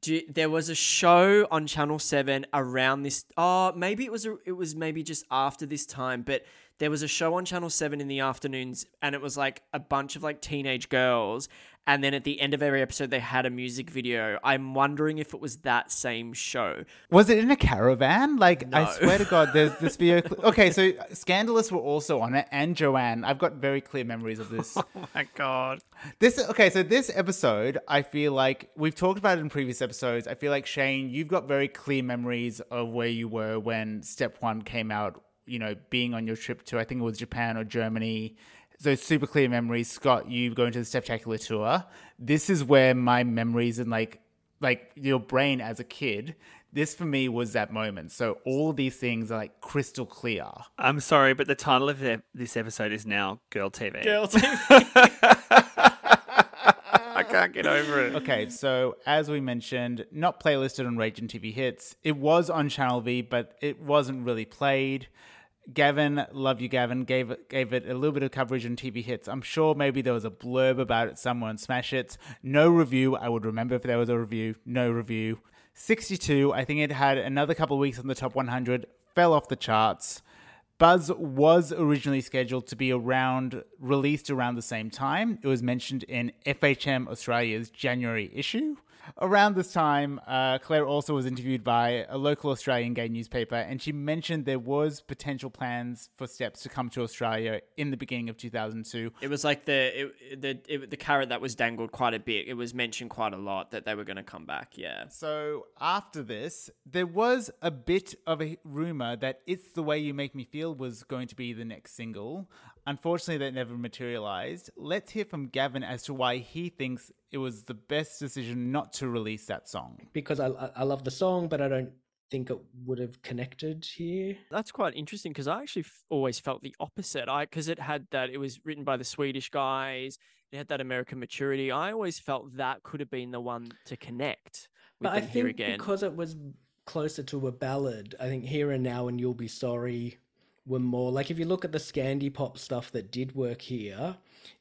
Do there was a show on Channel Seven around this. Oh, maybe it was. A, it was maybe just after this time, but there was a show on Channel Seven in the afternoons, and it was like a bunch of like teenage girls. And then at the end of every episode, they had a music video. I'm wondering if it was that same show. Was it in a caravan? Like, I swear to God, there's this video. cl- okay, so uh, Scandal'us were also on it, and Joanne. I've got very clear memories of this. Oh my god. this okay, so this episode, I feel like we've talked about it in previous episodes. I feel like Shane, you've got very clear memories of where you were when Step One came out. You know, being on your trip to I think it was Japan or Germany. So super clear memories. Scott, you going to the Steptacular tour. This is where my memories and like like your brain as a kid. This for me was that moment. So all these things are like crystal clear. I'm sorry, but the title of this episode is now Girl TV. Girl TV. I can't get over it. Okay, so as we mentioned, not playlisted on Rage and TV Hits. It was on Channel V, but it wasn't really played. Gavin, love you, Gavin, gave gave it a little bit of coverage on TV Hits. I'm sure maybe there was a blurb about it somewhere on Smash Hits. No review. I would remember if there was a review. No review. 62. I think it had another couple of weeks on the top 100. Fell off the charts. Buzz was originally scheduled to be around released around the same time. It was mentioned in FHM Australia's January issue. Around this time, uh, Claire also was interviewed by a local Australian gay newspaper, and she mentioned there was potential plans for Steps to come to Australia in the beginning of 2002. It was like the it, the it, the carrot that was dangled quite a bit. It was mentioned quite a lot that they were going to come back. Yeah. So after this, there was a bit of a rumor that "It's the Way You Make Me Feel" was going to be the next single. Unfortunately, that never materialized. Let's hear from Gavin as to why he thinks it was the best decision not to release that song. because I, I I love the song, but I don't think it would have connected here. That's quite interesting because I actually f- always felt the opposite. I because it had that it was written by the Swedish guys. It had that American maturity. I always felt that could have been the one to connect with But I them here think again. because it was closer to a ballad, I think Here and Now and You'll Be Sorry were more like if you look at the Scandi pop stuff that did work here,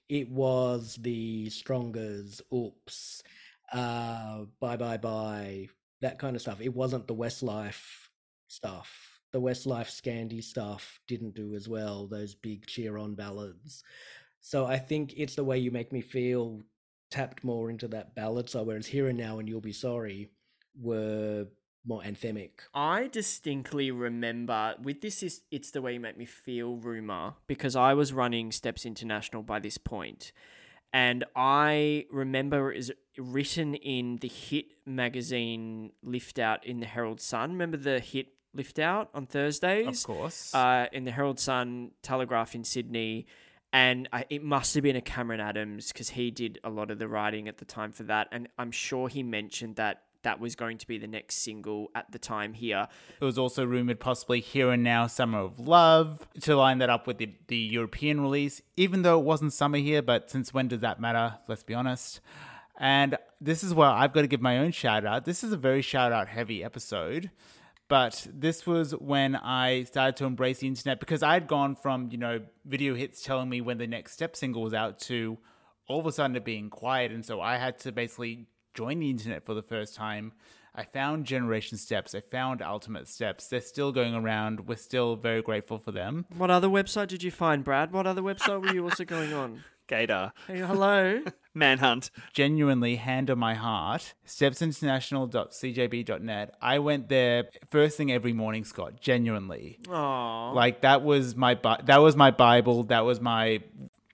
it was the Strongers, Oops, uh, Bye Bye Bye, that kind of stuff. It wasn't the Westlife stuff. The Westlife Scandi stuff didn't do as well, those big Cheiron ballads. So I think it's the way you make me feel tapped more into that ballad side, whereas Here and Now and You'll Be Sorry were more anthemic. I distinctly remember with this is it's the way you make me feel rumor because I was running Steps International by this point, and I remember it was written in the hit magazine lift out in the Herald Sun. Remember the hit lift out on Thursdays? Of course. uh, in the Herald Sun Telegraph in Sydney, and I, it must have been a Cameron Adams because he did a lot of the writing at the time for that, and I'm sure he mentioned that that was going to be the next single at the time here. It was also rumored possibly Here and Now Summer of Love to line that up with the, the European release, even though it wasn't summer here, but since when does that matter? Let's be honest. And this is where I've got to give my own shout out. This is a very shout out heavy episode, but this was when I started to embrace the internet because I'd gone from, you know, video hits telling me when the next step single was out to all of a sudden it being quiet. And so I had to basically join the internet for the first time. I found Generation Steps. I found Ultimate Steps. They're still going around. We're still very grateful for them. What other website did you find, Brad? What other website were you also going on? Gator. Hey, hello. Manhunt. genuinely hand on my heart stepsinternational.cjb.net i went there first thing every morning scott genuinely Aww. like that was my Bi- that was my bible that was my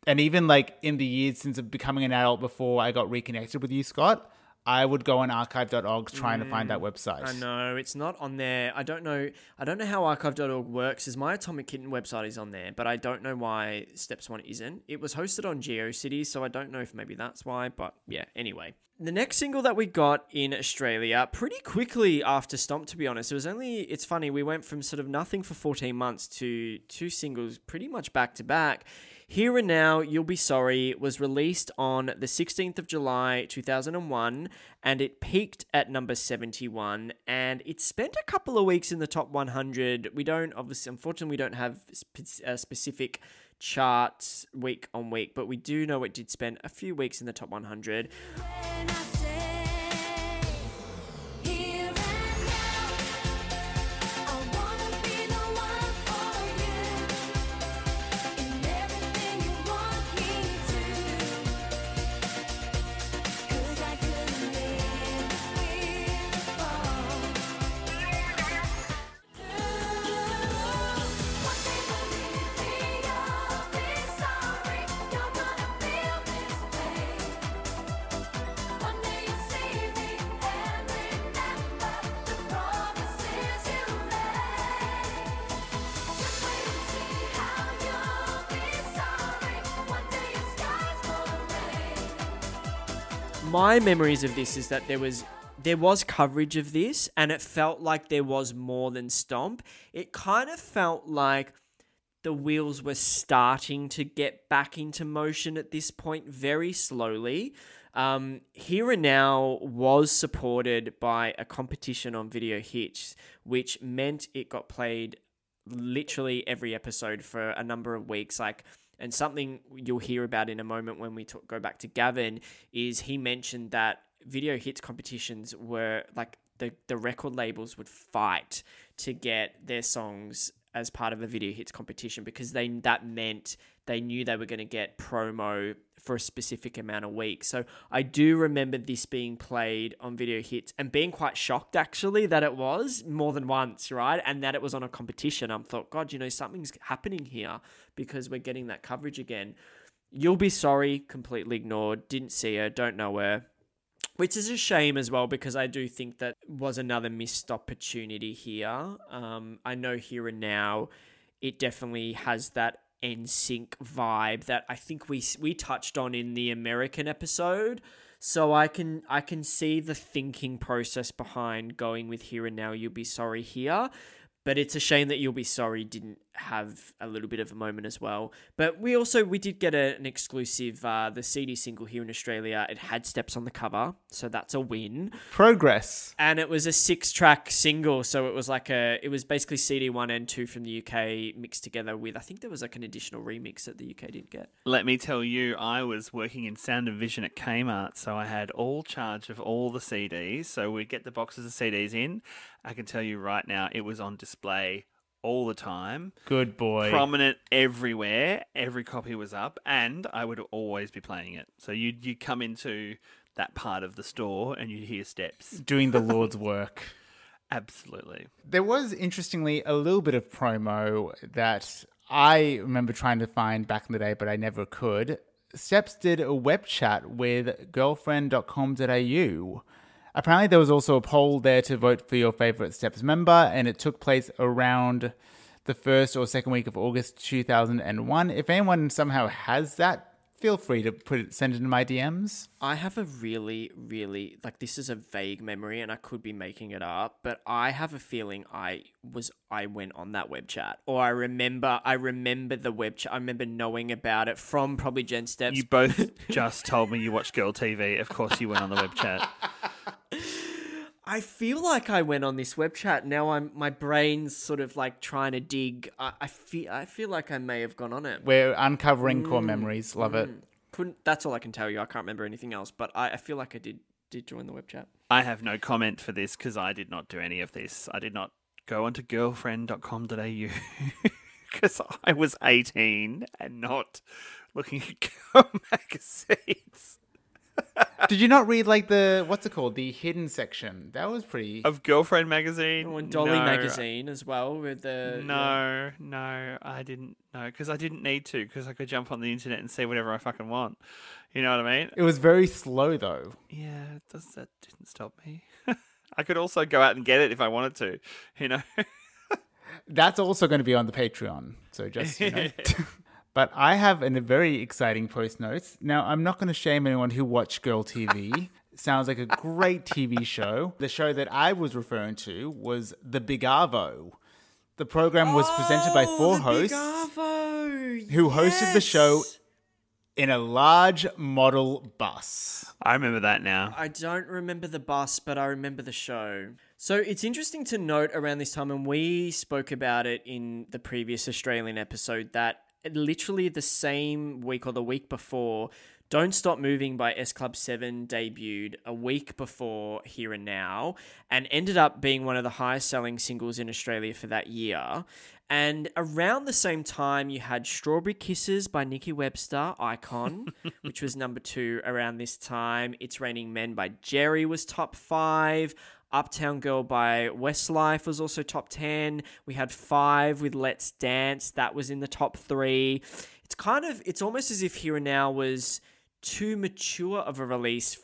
and even like in the years since becoming an adult before i got reconnected with you scott i would go on archive.org trying to find that mm, website I know it's not on there. I don't know. I don't know how archive.org works. Is my Atomic Kitten website is on there, but I don't know why Steps One isn't. It was hosted on GeoCities, so I don't know if maybe that's why. But yeah, anyway. The next single that we got in Australia pretty quickly after Stomp, to be honest. It was only, it's funny, we went from sort of nothing for 14 months to two singles pretty much back to back. Here and Now, You'll Be Sorry was released on the 16th of July 2001 and it peaked at number 71 and it spent a couple of weeks in the top 100. We don't, obviously, unfortunately, we don't have spe- uh, specific charts week on week, but we do know it did spend a few weeks in the top 100. My memories of this is that there was there was coverage of this and it felt like there was more than stomp. It kind of felt like the wheels were starting to get back into motion at this point very slowly. Um, here and now was supported by a competition on video hits which meant it got played literally every episode for a number of weeks. Like and something you'll hear about in a moment when we talk, go back to Gavin is he mentioned that video hits competitions were like the, the record labels would fight to get their songs as part of a video hits competition because they that meant they knew they were going to get promo for a specific amount of weeks. So I do remember this being played on video hits and being quite shocked actually that it was more than once, right? And that it was on a competition. I thought, God, you know, something's happening here because we're getting that coverage again. You'll be sorry, completely ignored, didn't see her, don't know her. Which is a shame as well because I do think that was another missed opportunity here. Um, I know here and now, it definitely has that NSYNC vibe that I think we we touched on in the American episode. So I can I can see the thinking process behind going with here and now. You'll be sorry here. But it's a shame that You'll Be Sorry didn't have a little bit of a moment as well. But we also we did get a, an exclusive uh, the CD single here in Australia. It had steps on the cover, so that's a win. progress And it was a six track single, so it was like a it was basically CD one and two from the UK mixed together with I think there was like an additional remix that the UK didn't get. Let me tell you, I was working in sound and vision at Kmart, so I had all charge of all the CDs. So we'd get the boxes of CDs in. I can tell you right now, it was on display all the time, good boy prominent everywhere. Every copy was up, and I would always be playing it. So you'd you come into that part of the store and you'd hear steps. doing the lord's work Absolutely. There was, interestingly, a little bit of promo that I remember trying to find back in the day, but I never could. Steps did a web chat with girlfriend.com.au. Apparently, there was also a poll there to vote for your favorite Steps member, and it took place around the first or second week of August 2001. If anyone somehow has that, feel free to put it, send it in my DMs. I have a really, really like this is a vague memory and I could be making it up, but I have a feeling I was I went on that web chat. Or I remember I remember the web chat I remember knowing about it from probably Gen Steps. You both just told me you watch Girl TV. Of course, you went on the web chat. I feel like I went on this web chat. Now I'm my brain's sort of like trying to dig. I, I feel I feel like I may have gone on it. We're uncovering core mm, memories. Love it. Mm. Couldn't. That's all I can tell you. I can't remember anything else. But I, I feel like I did did join the web chat. I have no comment for this because I did not do any of this. I did not go onto girlfriend.com.au. because I was 18 and not looking at girl magazines. Did you not read like the what's it called? The hidden section. That was pretty. Of Girlfriend magazine. Oh, and Dolly No. magazine as well with the No, no, I didn't know because I didn't need to because I could jump on the internet and see whatever I fucking want. You know what I mean? It was very slow though. Yeah, does that didn't stop me. I could also go out and get it if I wanted to. You know. That's also going to be on the Patreon. So just you know. but I have an- a very exciting post notes. Now I'm not going to shame anyone who watched Girl TV. Sounds like a great TV show. The show that I was referring to was The Big Arvo. The program was presented by Oh, four the hosts Arvo, who hosted the show in a large model bus. I remember that now. I don't remember the bus, but I remember the show. So it's interesting to note around this time, and we spoke about it in the previous Australian episode, that literally the same week or the week before, Don't Stop Moving by S Club 7 debuted a week before Here and Now and ended up being one of the highest selling singles in Australia for that year. And around the same time, you had Strawberry Kisses by Nikki Webster, Icon, which was number two around this time. It's Raining Men by Geri was top five. Uptown Girl by Westlife was also top 10. We had five with Let's Dance, that was in the top three. It's kind of, it's almost as if Here and Now was too mature of a release,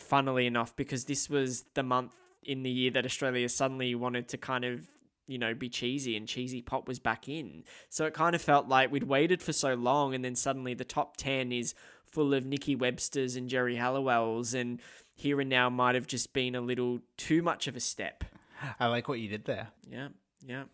funnily enough, because this was the month in the year that Australia suddenly wanted to kind of you know, be cheesy and cheesy pop was back in. So it kind of felt like we'd waited for so long and then suddenly the top 10 is full of Nikki Webster's and Geri Halliwell's and here and now might have just been a little too much of a step. I like what you did there. Yeah, yeah.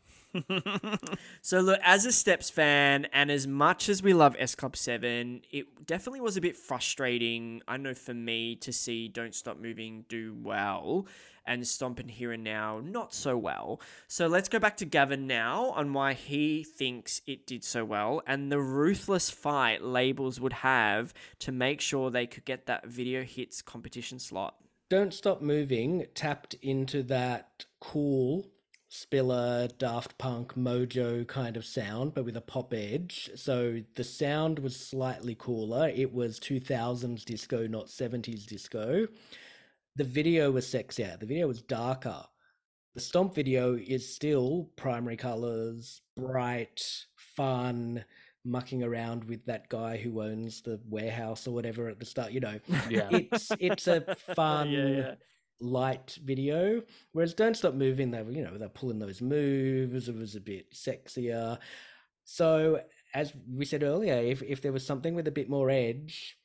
so look, as a Steps fan, and as much as we love S Club Seven, it definitely was a bit frustrating. I know for me to see Don't Stop Moving do well, and Stomp and Here and Now not so well. So let's go back to Gavin now on why he thinks it did so well, and the ruthless fight labels would have to make sure they could get that video hits competition slot. Don't Stop Moving tapped into that cool Spiller, Daft Punk, Modjo kind of sound, but with a pop edge. So the sound was slightly cooler. It was 2000s disco, not 70s disco. The video was sexier. The video was darker. The Stomp video is still primary colors, bright, fun, mucking around with that guy who owns the warehouse or whatever at the start. You know, Yeah. it's it's a fun yeah. light video whereas don't stop moving they were you know they're pulling those moves it was a bit sexier so as we said earlier if, if there was something with a bit more edge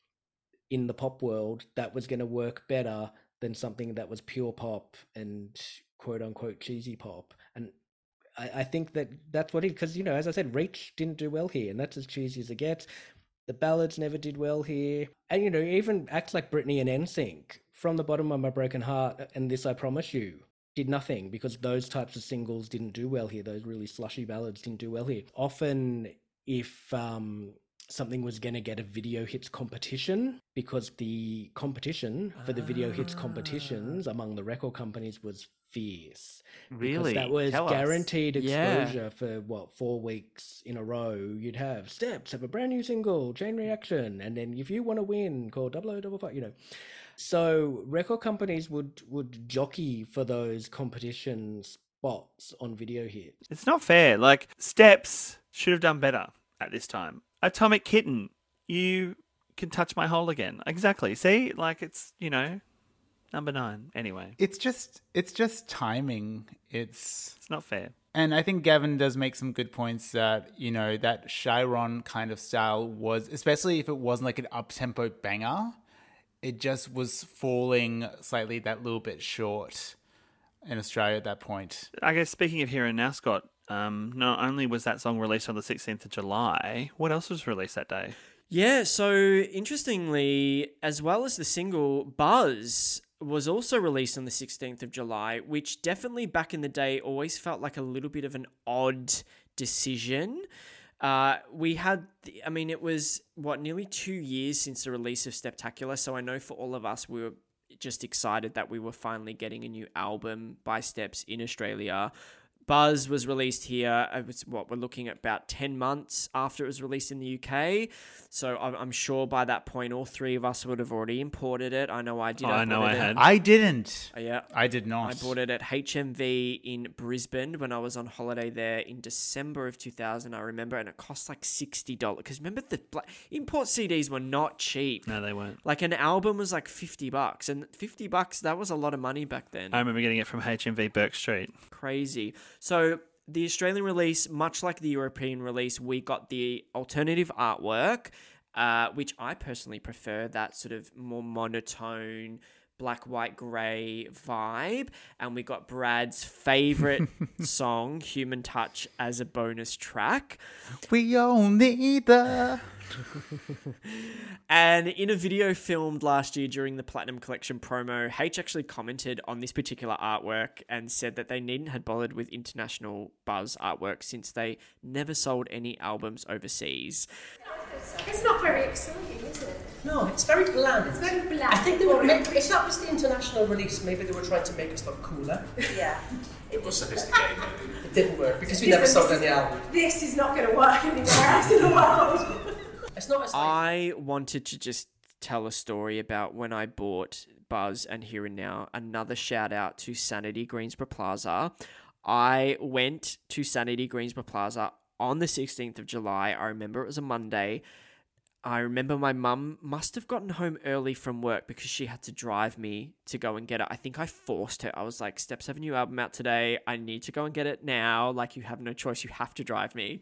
in the pop world that was going to work better than something that was pure pop and quote unquote cheesy pop and I, I think that that's what it because you know as i said reach didn't do well here and that's as cheesy as it gets the ballads never did well here. And you know, even acts like Britney and NSYNC, From the Bottom of My Broken Heart and This I Promise You, did nothing because those types of singles didn't do well here. Those really slushy ballads didn't do well here. Often, if um, something was going to get a video hits competition, because the competition for the video hits competitions ah. among the record companies was fierce. Really? that was Tell us. guaranteed Yeah. exposure for what four weeks in a row. You'd have Steps have a brand new single, Chain Reaction, and then if you want to win, call double O double five. You know, so record companies would would jockey for those competition spots on video hits. It's not fair. Like Steps should have done better at this time. Atomic Kitten, you can touch my hole again. Exactly. See, like it's you know number nine. Anyway, It's just it's just timing. It's it's not fair. and I think Gavin does make some good points that, you know, that Cheiron kind of style was especially if it wasn't like an up tempo banger, it just was falling slightly that little bit short in Australia at that point. I guess speaking of here and now, Scott. Um, not only was that song released on the 16th of July, what else was released that day? Yeah, so interestingly, as well as the single, Buzz was also released on the 16th of July, which definitely back in the day always felt like a little bit of an odd decision. Uh, we had, the, I mean, it was what, nearly two years since the release of Steptacular, so I know for all of us, we were just excited that we were finally getting a new album by Steps in Australia. Buzz was released here. Uh, it was what we're looking at about ten months after it was released in the UK. So I'm, I'm sure by that point, all three of us would have already imported it. I know I did. Oh, I know I it at- had. I didn't. Oh, yeah. I did not. I bought it at HMV in Brisbane when I was on holiday there in December of 2000. I remember, and it cost like sixty dollars. Because remember, the bla- import CDs were not cheap. No, they weren't. Like an album was like fifty bucks, and fifty bucks that was a lot of money back then. I remember getting it from HMV Bourke Street. Crazy. So the Australian release, much like the European release, we got the alternative artwork, uh, which I personally prefer. That sort of more monotone. Black, white, grey vibe, and we got Brad's favorite song, "Human Touch," as a bonus track. We all need the. And in a video filmed last year during the Platinum Collection promo, H actually commented on this particular artwork and said that they needn't had bothered with international buzz artwork since they never sold any albums overseas. It's not very exciting, is it? No, it's very bland. It's very bland. I think they were. ma- If that was the international release, maybe they were trying to make us look cooler. Yeah. It was sophisticated. It didn't work because we never Listen, sold any is- album. This is not going to work anywhere else in the world. It's not as like, I wanted to just tell a story about when I bought Buzz and Here and Now. Another shout out to Sanity Greensborough Plaza. I went to Sanity Greensborough Plaza on the 16th of July. I remember it was a Monday. I remember my mum must have gotten home early from work because she had to drive me to go and get it. I think I forced her. I was like, Steps have a new album out today. I need to go and get it now. Like, you have no choice. You have to drive me.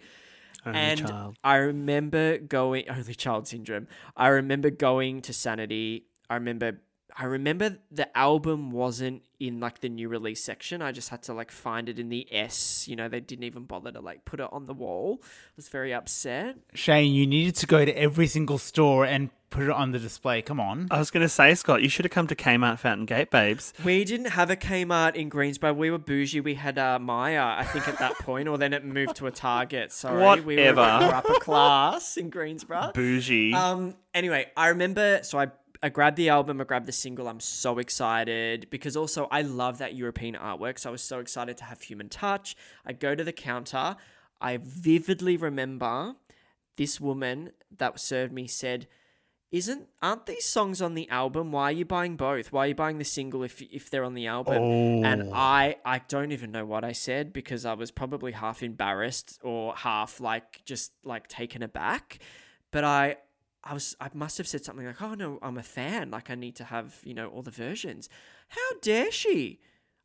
Only and child. I remember going only child syndrome. I remember going to Sanity. I remember I remember the album wasn't in like the new release section. I just had to like find it in the S. You know, they didn't even bother to like put it on the wall. I was very upset. Shane, you needed to go to every single store and put it on the display. Come on. I was going to say, Scott, you should have come to Kmart Fountain Gate, babes. We didn't have a Kmart in Greensborough. We were bougie. We had uh, Myer, I think, at that point, or then it moved to a Target. Sorry, we were, we were Whatever. upper class in Greensborough. Bougie. Um. Anyway, I remember. So I I grabbed the album. I grabbed the single. I'm so excited because also I love that European artwork. So I was so excited to have Human Touch. I go to the counter. I vividly remember this woman that served me said. Isn't aren't these songs on the album? Why are you buying both? Why are you buying the single if if they're on the album? And oh. I I don't even know what I said because I was probably half embarrassed or half like just like taken aback. But I I was I must have said something like, "Oh no, I'm a fan. Like I need to have you know all the versions." How dare she?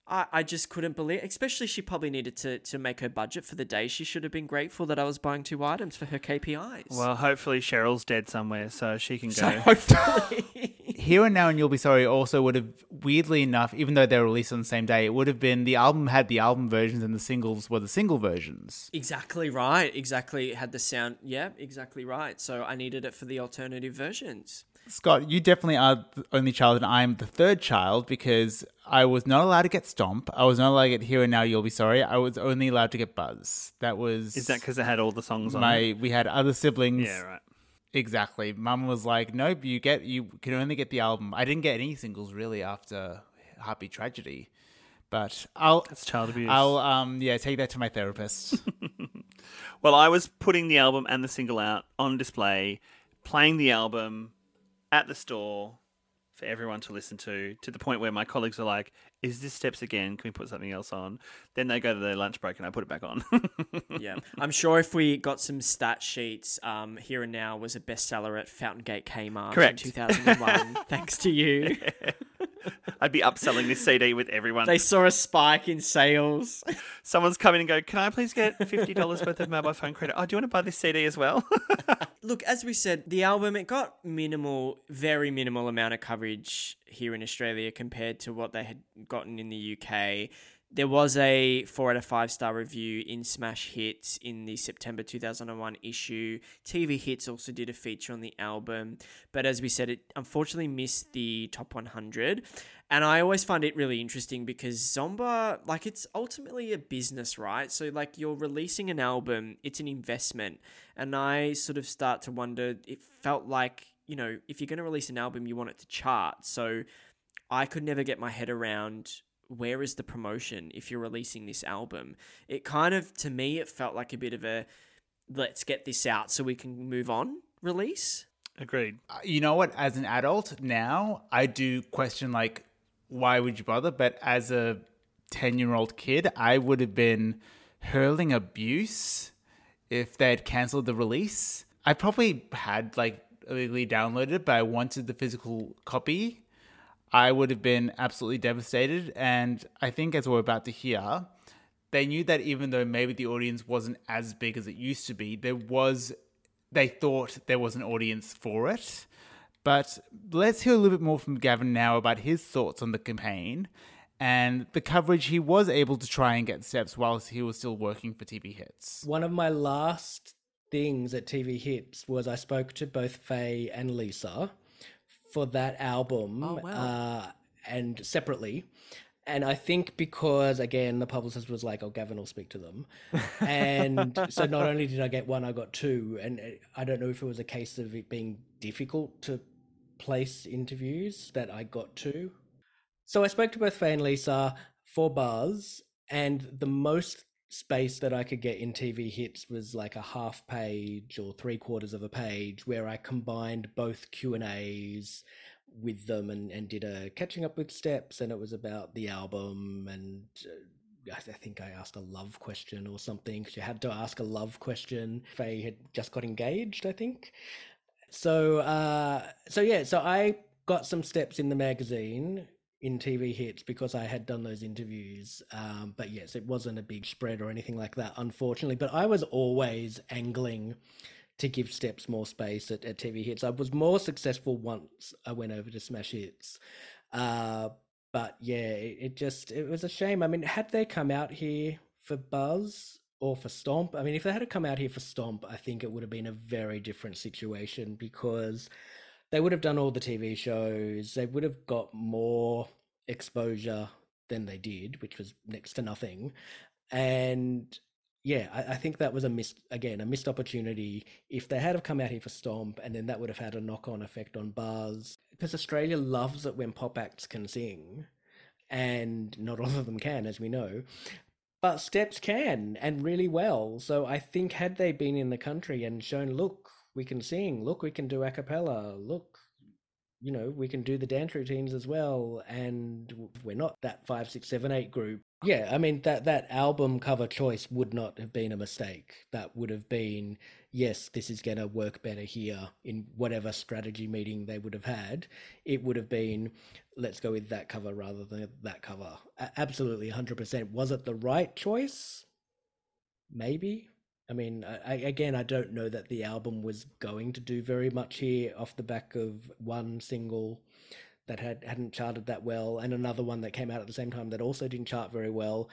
I, I just couldn't believe. Especially she probably needed to to make her budget for the day. She should have been grateful that I was buying two items for her KPIs. well, hopefully Cheryl's dead somewhere, so she can go. so hopefully. Here and Now and You'll Be Sorry also would have, weirdly enough, even though they were released on the same day, it would have been the album had the album versions and the singles were the single versions. Exactly right. Exactly. It had the sound. Yeah, exactly right. So I needed it for the alternative versions. Scott, you definitely are the only child, and I'm the third child because I was not allowed to get Stomp. I was not allowed to get Here and Now You'll Be Sorry. I was only allowed to get Buzz. That was Is that because it had all the songs on my? it? We had other siblings. Yeah, right. Exactly. Mum was like, "Nope, you get you can only get the album." I didn't get any singles really after Happy Tragedy, but I'll That's child abuse. I'll um yeah take that to my therapist. Well, I was putting the album and the single out on display, playing the album at the store for everyone to listen to, to the point where my colleagues are like, Is this Steps again? Can we put something else on? Then they go to their lunch break and I put it back on. Yeah, I'm sure if we got some stat sheets, um, Here and Now was a bestseller at Fountain Gate Kmart Correct. in 2001, thanks to you. I'd be upselling this CD with everyone. They saw a spike in sales. Someone's coming and go, Can I please get $50 worth of mobile phone credit? Oh, do you want to buy this CD as well? Look, as we said, the album it got minimal, very minimal amount of coverage here in Australia compared to what they had gotten in the UK. There was a four out of five star review in Smash Hits in the September 2001 issue. TV Hits also did a feature on the album, but as we said, it unfortunately missed the top 100. And I always find it really interesting because Zomba, like, it's ultimately a business, right? So, like, you're releasing an album, it's an investment. And I sort of start to wonder, it felt like, you know, if you're going to release an album, you want it to chart. So, I could never get my head around where is the promotion if you're releasing this album? It kind of, to me, it felt like a bit of a let's get this out so we can move on release. Agreed. Uh, you know what? As an adult now, I do question like, why would you bother? But as a ten-year-old kid, I would have been hurling abuse if they had cancelled the release. I probably had like illegally downloaded, but I wanted the physical copy. I would have been absolutely devastated. And I think, as we're about to hear, they knew that even though maybe the audience wasn't as big as it used to be, there was, they thought there was an audience for it. But let's hear a little bit more from Gavin now about his thoughts on the campaign and the coverage he was able to try and get steps whilst he was still working for TV Hits. One of my last things at TV Hits was I spoke to both Faye and Lisa for that album Oh, wow. uh, and separately. And I think because, again, the publicist was like, oh, Gavin will speak to them. And so not only did I get one, I got two. And uh, I don't know if it was a case of it being difficult to place interviews that I got to. So I spoke to both Faye and Lisa for Buzz, and the most space that I could get in TV hits was like a half page or three quarters of a page where I combined both Q and A's with them and, and did a catching up with steps and it was about the album and uh, I I think I asked a love question or something. She had to ask a love question. Faye had just got engaged, I think. So uh so yeah, so I got some steps in the magazine in TV hits because I had done those interviews. Um, but yes, it wasn't a big spread or anything like that, unfortunately. But I was always angling to give steps more space at, at TV hits. I was more successful once I went over to Smash Hits. Uh, but yeah, it, it just it was a shame. I mean, had they come out here for Buzz or for Stomp, I mean, if they had come out here for Stomp, I think it would have been a very different situation because they would have done all the TV shows. They would have got more exposure than they did, which was next to nothing. And yeah, I, I think that was a missed again a missed opportunity. If they had have come out here for Stomp, and then that would have had a knock on effect on Buzz, because Australia loves it when pop acts can sing, and not all of them can, as we know. But Steps can, and really well. So I think had they been in the country and shown, look, we can sing, look, we can do a cappella, look, you know, we can do the dance routines as well, and we're not that five, six, seven, eight group. Yeah, I mean that that album cover choice would not have been a mistake. That would have been yes, this is going to work better here in whatever strategy meeting they would have had. It would have been let's go with that cover rather than that cover. Absolutely, hundred percent. Was it the right choice? Maybe. I mean, I, again, I don't know that the album was going to do very much here off the back of one single that had hadn't charted that well, and another one that came out at the same time that also didn't chart very well,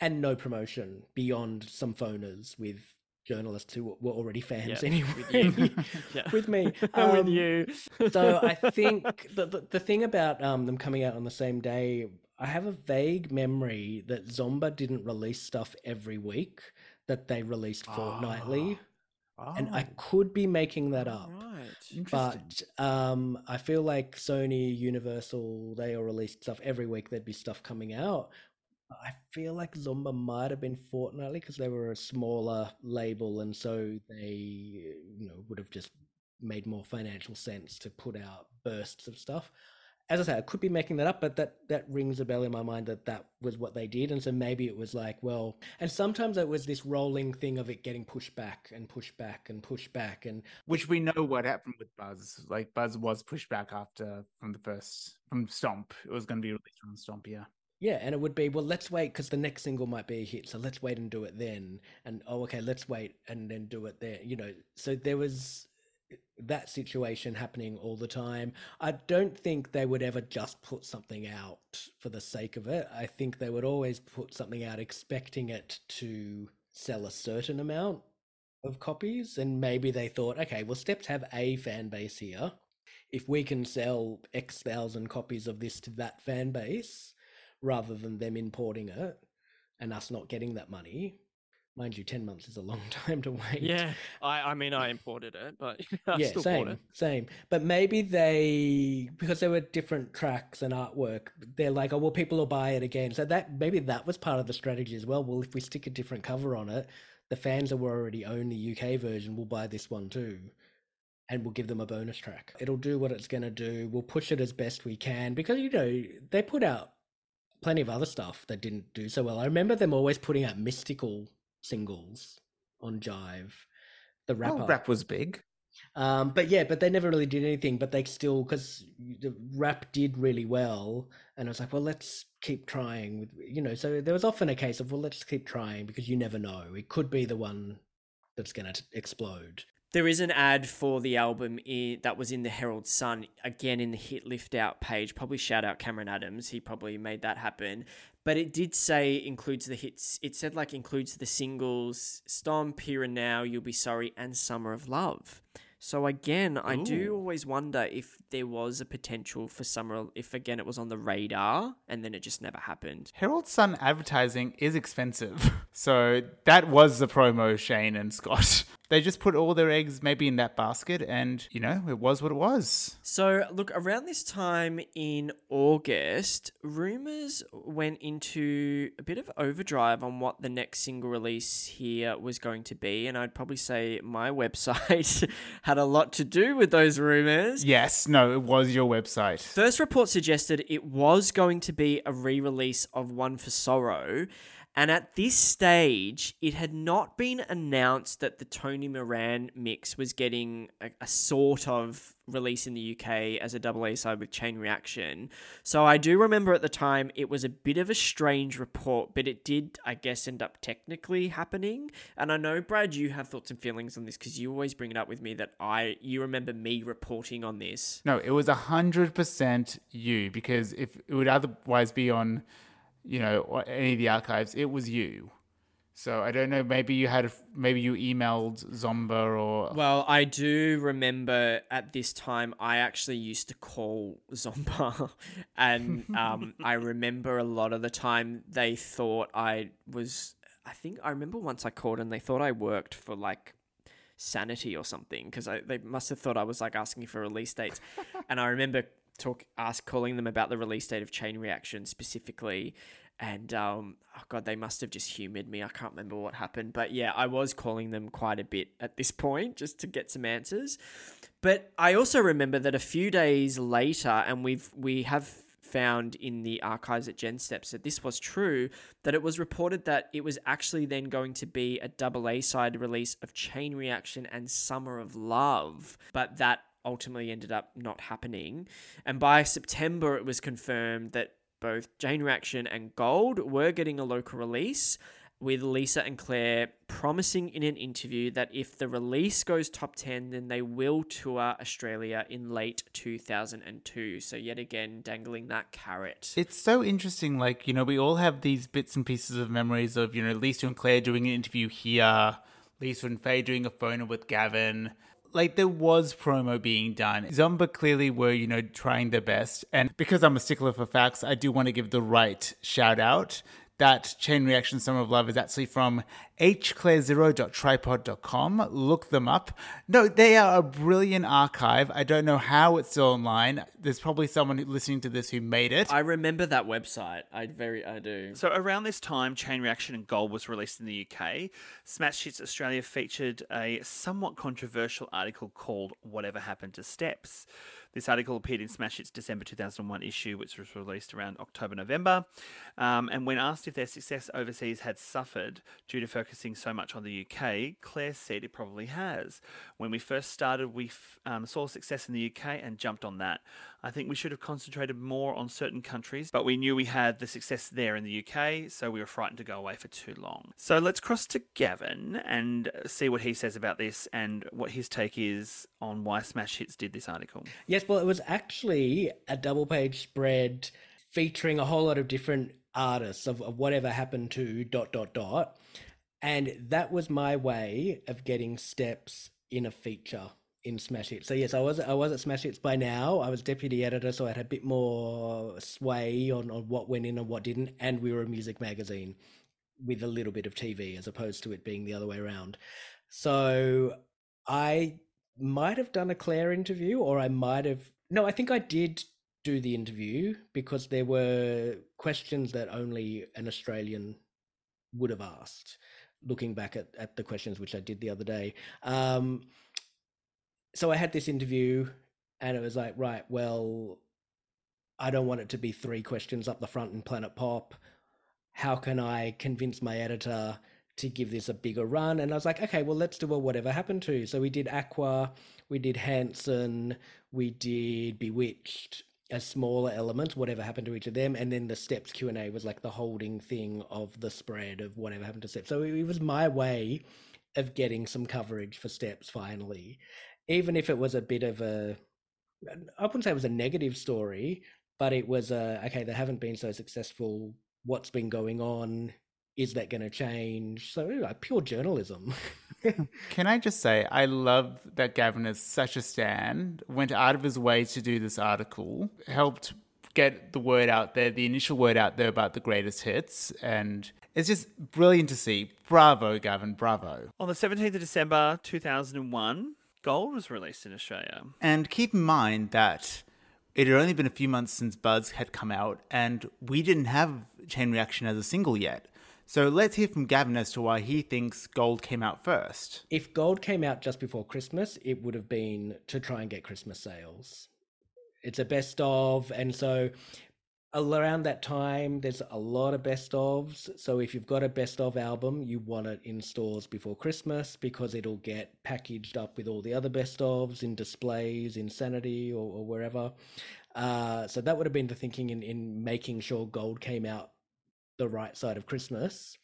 and no promotion beyond some phoners with journalists who were already fans anyway. with. Yeah. with me, with Um, you. so I think the, the the thing about um them coming out on the same day, I have a vague memory that Zomba didn't release stuff every week; that they released fortnightly, and I Oh, could be making that up. Right. But um, I feel like Sony, Universal, they all released stuff every week. There'd be stuff coming out. I feel like Zomba might have been fortnightly because they were a smaller label, and so they, you know, would have just made more financial sense to put out bursts of stuff. As I say, I could be making that up, but that that rings a bell in my mind that that was what they did, and so maybe it was like, well, and sometimes it was this rolling thing of it getting pushed back and pushed back and pushed back, and Which we know what happened with Buzz. Like Buzz was pushed back after from the first from Stomp. It was going to be released on Stomp, yeah. Yeah, and it would be well. Let's wait because the next single might be a hit, so let's wait and do it then. And oh, okay, let's wait and then do it there. You know, so there was that situation happening all the time. I don't think they would ever just put something out for the sake of it. I think they would always put something out expecting it to sell a certain amount of copies, and maybe they thought, okay, well, Steps have a fan base here. If we can sell X thousand copies of this to that fan base, rather than them importing it and us not getting that money, Mind you, 10 months is a long time to wait. Yeah, I, I mean, I imported it, but I yeah, still same, bought it. same. But maybe they, because there were different tracks and artwork, they're like, oh well, people will buy it again. So that maybe that was part of the strategy as well. Well, if we stick a different cover on it, the fans that were already own the UK version will buy this one too, and we'll give them a bonus track. It'll do what it's gonna do. We'll push it as best we can because you know they put out plenty of other stuff that didn't do so well. I remember them always putting out mystical singles on Jive. The wrap Oh, rap was big. Um, but yeah, but they never really did anything. But they still, because the rap did really well, and I was like, well, let's keep trying. With you know, so there was often a case of, well, let's keep trying because you never know. It could be the one that's going to explode. There is an ad for the album i that was in the Herald Sun, again in the hit lift out page. Probably shout out Cameron Adams. He probably made that happen. But it did say includes the hits. It said like includes the singles Stomp, Here and Now, You'll Be Sorry, and Summer of Love. So again, I do always wonder if there was a potential for Summer, if again it was on the radar and then it just never happened. Herald Sun advertising is expensive. So that was the promo, Shane and Scott. They just put all their eggs maybe in that basket and, you know, it was what it was. So, look, around this time in August, rumors went into a bit of overdrive on what the next single release here was going to be. And I'd probably say my website had a lot to do with those rumors. Yes, no, it was your website. First report suggested it was going to be a re release of One for Sorrow. And at this stage, it had not been announced that the Tony Moran mix was getting a, a sort of release in the UK as a double A side with Chain Reaction. So I do remember at the time it was a bit of a strange report, but it did, I guess, end up technically happening. And I know, Brad, you have thoughts and feelings on this because you always bring it up with me that I, you remember me reporting on this. No, it was 100% you because if it would otherwise be on, you know, or any of the archives, it was you. So I don't know, maybe you had, maybe you emailed Zomba or. Well, I do remember at this time I actually used to call Zomba, and um, I remember a lot of the time they thought I was. I think I remember once I called and they thought I worked for like Sanity or something because they must have thought I was like asking for release dates, and I remember talk ask calling them about the release date of Chain Reaction specifically. And um, oh god, they must have just humored me. I can't remember what happened, but yeah, I was calling them quite a bit at this point just to get some answers. But I also remember that a few days later, and we've we have found in the archives at Gen Steps that this was true, that it was reported that it was actually then going to be a double A side release of Chain Reaction and Summer of Love, but that ultimately ended up not happening. And by September, it was confirmed that both Chain Reaction and Gold were getting a local release, with Lisa and Claire promising in an interview that if the release goes top 10, then they will tour Australia in late 2002. So, yet again, dangling that carrot. It's so interesting. Like, you know, we all have these bits and pieces of memories of, you know, Lisa and Claire doing an interview here, Lisa and Faye doing a phoner with Gavin. Like, there was promo being done. Zomba clearly were, you know, trying their best. And because I'm a stickler for facts, I do want to give the right shout out. That chain reaction Summer of Love is actually from hclaire0.tripod.com. Look them up. No, they are a brilliant archive. I don't know how it's still online. There's probably someone listening to this who made it. I remember that website. I very, I do. So around this time, Chain Reaction and Gold was released in the UK. Smash Hits Australia featured a somewhat controversial article called "Whatever Happened to Steps." This article appeared in Smash Hits December 2001 issue, which was released around October November. Um, and when asked if their success overseas had suffered due to focusing so much on the UK, Claire said it probably has. When we first started, we f- um, saw success in the UK and jumped on that. I think we should have concentrated more on certain countries, but we knew we had the success there in the UK, so we were frightened to go away for too long. So let's cross to Gavin and see what he says about this and what his take is on why Smash Hits did this article. Yes, well, it was actually a double page spread featuring a whole lot of different artists of, of whatever happened to dot dot dot. And that was my way of getting steps in a feature in Smash Hits. So yes, I was I was at Smash Hits by now. I was deputy editor, so I had a bit more sway on, on what went in and what didn't, and we were a music magazine. with a little bit of TV as opposed to it being the other way around. So I might have done a Claire interview, or I might have. No, I think I did do the interview because there were questions that only an Australian would have asked. Looking back at, at the questions which I did the other day. Um, so I had this interview, and it was like, right, well, I don't want it to be three questions up the front in Planet Pop. How can I convince my editor to give this a bigger run? And I was like, okay, well, let's do a whatever happened to. So we did Aqua, we did Hanson, we did Bewitched as smaller elements, whatever happened to each of them, and then the Steps Q and A was like the holding thing of the spread of whatever happened to Steps. So it was my way of getting some coverage for Steps finally, even if it was a bit of a I wouldn't say it was a negative story, but it was a okay. They haven't been so successful. What's been going on? Is that going to change? So like pure journalism. Hmm. Can I just say, I love that Gavin is such a stan, went out of his way to do this article, helped get the word out there, the initial word out there about the greatest hits, and it's just brilliant to see. Bravo, Gavin, bravo. On the 17th of December 2001, Gold was released in Australia. And keep in mind that it had only been a few months since Buzz had come out, and we didn't have Chain Reaction as a single yet. So let's hear from Gavin as to why he thinks Gold came out first. if Gold came out just before Christmas, it would have been to try and get Christmas sales. It's a best of, and so around that time, there's a lot of best ofs. So if you've got a best of album, you want it in stores before Christmas because it'll get packaged up with all the other best ofs in displays, in Sanity, or, or wherever. Uh, so that would have been the thinking in, in making sure Gold came out the right side of Christmas,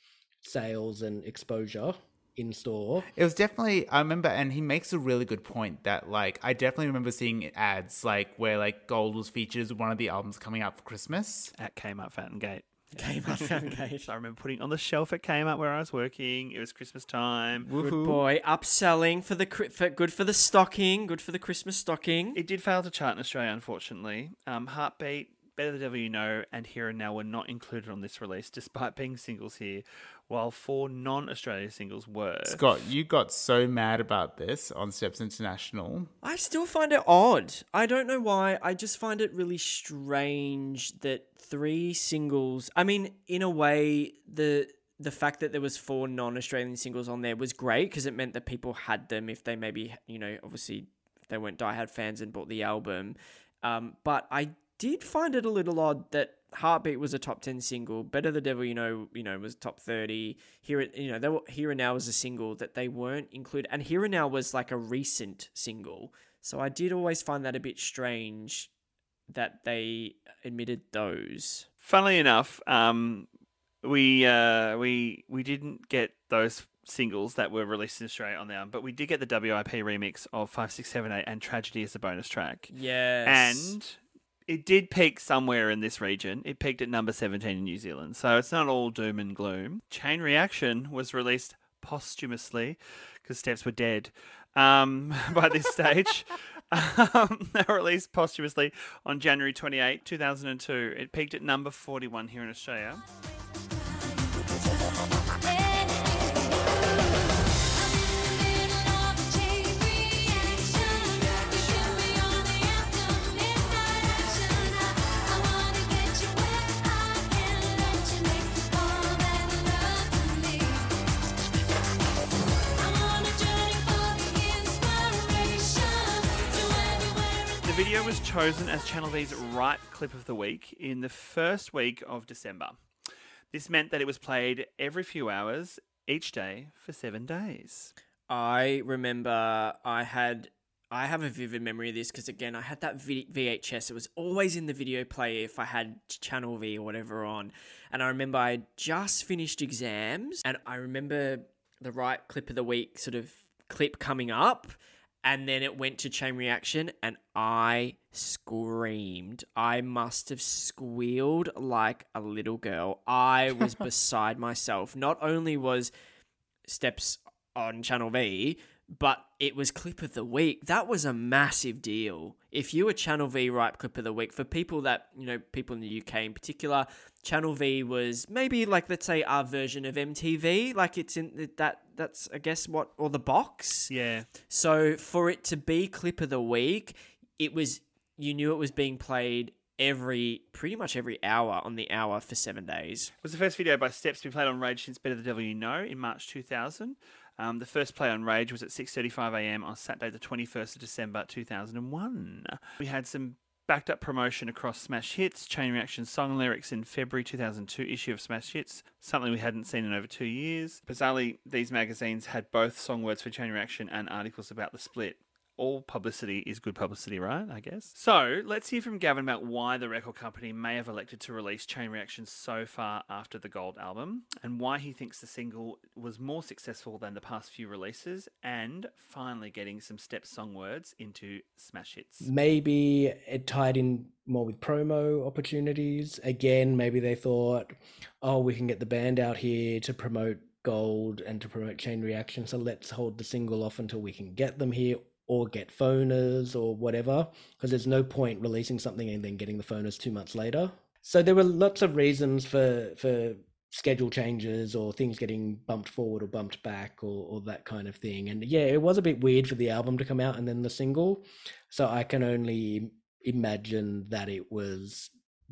sales and exposure in store. It was definitely I remember and he makes a really good point that like I definitely remember seeing ads like where like Gold was featured as one of the albums coming out for Christmas. At Kmart Fountain Gate. Kmart Fountain Gate. I remember putting it on the shelf at Kmart where I was working. It was Christmas time. Good boy, upselling for the for, good for the stocking, good for the Christmas stocking. It did fail to chart in Australia, unfortunately. Um, Heartbeat, Better the Devil You Know, and Here and Now were not included on this release, despite being singles here, while four non-Australia singles were. Scott, you got so mad about this on Steps International. I still find it odd. I don't know why. I just find it really strange that three singles. I mean, in a way, the the fact that there was four non-Australian singles on there was great because it meant that people had them if they maybe you know obviously if they weren't diehard fans and bought the album. Um, but I did find it a little odd that Heartbeat was a top ten single. Better the Devil, you know, you know, was top thirty. Here, It- you know, they were, Here and Now was a single that they weren't included, and Here and Now was like a recent single. So I did always find that a bit strange that they admitted those. Funnily enough, um, we uh, we we didn't get those singles that were released in Australia on the album, but we did get the WIP remix of five six seven eight and Tragedy as a bonus track. Yes, And it did peak somewhere in this region. It peaked at number 17 in New Zealand. So it's not all doom and gloom. Chain Reaction was released posthumously because Steps were dead um, by this stage. um, they were released posthumously on January 28, 2002. It peaked at number 41 here in Australia. Video was chosen as Channel V's right clip of the week in the first week of December. This meant that it was played every few hours each day for seven days. I remember I had I have a vivid memory of this because again I had that v- VHS. It was always in the video player if I had Channel V or whatever on, and I remember I just finished exams, and I remember the right clip of the week sort of clip coming up. And then it went to chain reaction, and I screamed. I must have squealed like a little girl. I was beside myself. Not only was steps on Channel V, but it was clip of the week. That was a massive deal. If you were Channel V right clip of the week for people that, you know, people in the UK in particular, Channel V was maybe like let's say our version of MTV, like it's in that that's I guess what or the box. Yeah. So for it to be clip of the week, it was you knew it was being played every pretty much every hour on the hour for seven days. It was the first video by Steps to be played on Rage since Better the Devil You Know in March 2000. Um, the first play on Rage was at 6:35 a.m. on Saturday, the 21st of December 2001. We had some backed up promotion across Smash Hits, Chain Reaction song lyrics in February 2002 issue of Smash Hits, something we hadn't seen in over two years. Bizarrely, these magazines had both song words for Chain Reaction and articles about the split. All publicity is good publicity, right? I guess. So let's hear from Gavin about why the record company may have elected to release Chain Reaction so far after the Gold album, and why he thinks the single was more successful than the past few releases, and finally getting some step song words into smash hits. maybe it tied in more with promo opportunities. Again, maybe they thought, oh, we can get the band out here to promote Gold and to promote Chain Reaction, so let's hold the single off until we can get them here or get phoners or whatever, because there's no point releasing something and then getting the phoners two months later. So there were lots of reasons for for schedule changes or things getting bumped forward or bumped back or, or that kind of thing. And yeah, it was a bit weird for the album to come out and then the single. So I can only imagine that it was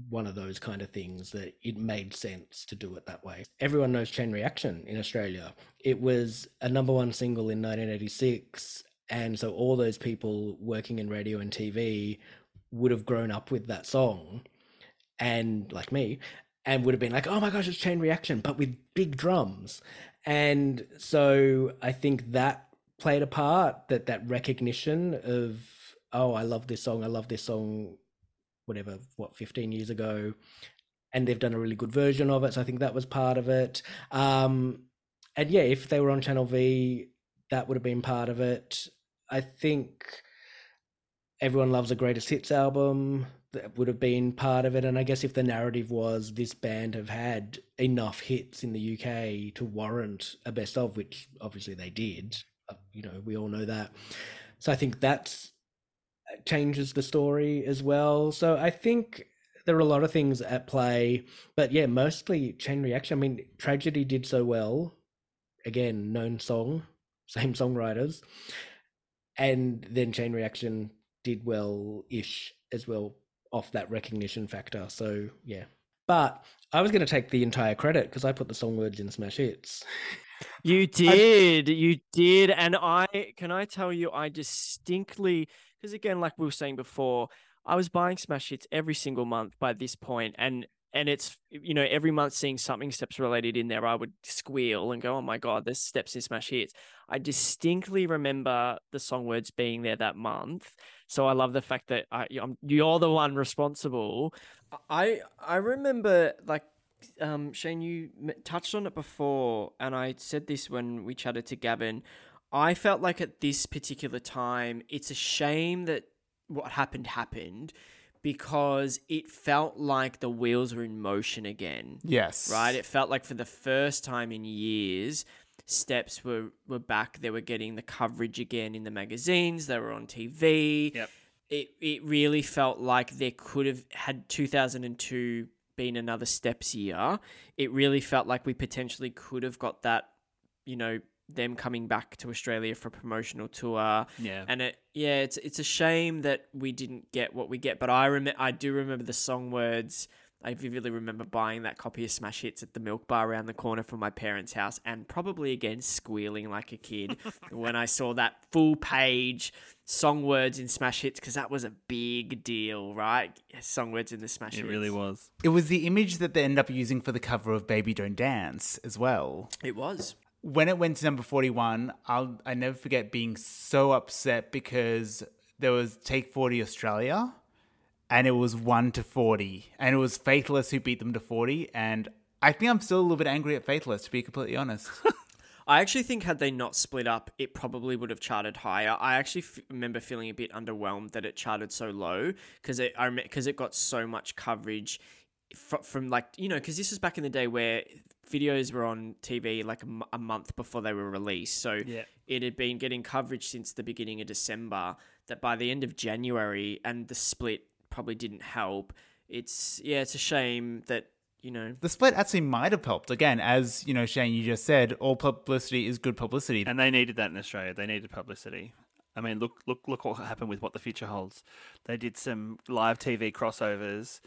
one of those kind of things that it made sense to do it that way. Everyone knows Chain Reaction in Australia. It was a number one single in 1986. And so all those people working in radio and TV would have grown up with that song and like me and would have been like oh my gosh it's chain reaction but with big drums. And so i think that played a part that that recognition of oh i love this song i love this song whatever what 15 years ago and they've done a really good version of it so i think that was part of it. Um and yeah if they were on channel v that would have been part of it i think everyone loves a greatest hits album that would have been part of it and i guess if the narrative was this band have had enough hits in the uk to warrant a best of which obviously they did uh, you know we all know that. So i think that's uh, changes the story as well. So i think there are a lot of things at play but yeah mostly chain reaction. I mean tragedy did so well. Again known song same songwriters and then chain reaction did well ish as well off that recognition factor so yeah. But i was going to take the entire credit because i put the song words in smash hits. You did, you did, and I can I tell you, I distinctly because again, like we were saying before, I was buying smash hits every single month by this point, and and it's you know every month seeing something steps related in there, I would squeal and go, oh my god, there's steps in smash hits. I distinctly remember the song words being there that month, so I love the fact that I, I'm, you're the one responsible. I I remember like um, Shane, you touched on it before, and I said this when we chatted to Gavin. I felt like at this particular time, it's a shame that what happened happened because it felt like the wheels were in motion again. Yes. Right? It felt like for the first time in years, steps were, were back. They were getting the coverage again in the magazines, they were on TV. Yep. It, it really felt like there could have had 2002 been another steps year. It really felt like we potentially could have got that, you know, them coming back to Australia for a promotional tour. Yeah. And it yeah, it's it's a shame that we didn't get what we get, but I rem- I do remember the song words. I vividly remember buying that copy of Smash Hits at the milk bar around the corner from my parents' house and probably again squealing like a kid when I saw that full page song words in Smash Hits because that was a big deal, right? Song words in the Smash It Hits. It really was. It was the image that they ended up using for the cover of Baby Don't Dance as well. It was. When it went to number 41, I'll I never forget being so upset because there was Take 40 Australia and it was 1 to 40 and it was Faithless who beat them to 40 and I think I'm still a little bit angry at Faithless to be completely honest. I actually think had they not split up, it probably would have charted higher. I actually f- remember feeling a bit underwhelmed that it charted so low because it because it got so much coverage fr- from like you know because this was back in the day where videos were on TV like a, m- a month before they were released. So Yeah. it had been getting coverage since the beginning of December. That by the end of January and the split probably didn't help. It's yeah, it's a shame that you know. The split actually might have helped. Again, as you know, Shane, you just said, all publicity is good publicity. And they needed that in Australia. They needed publicity. I mean, look, look, look what happened with What the Future Holds. They did some live TV crossovers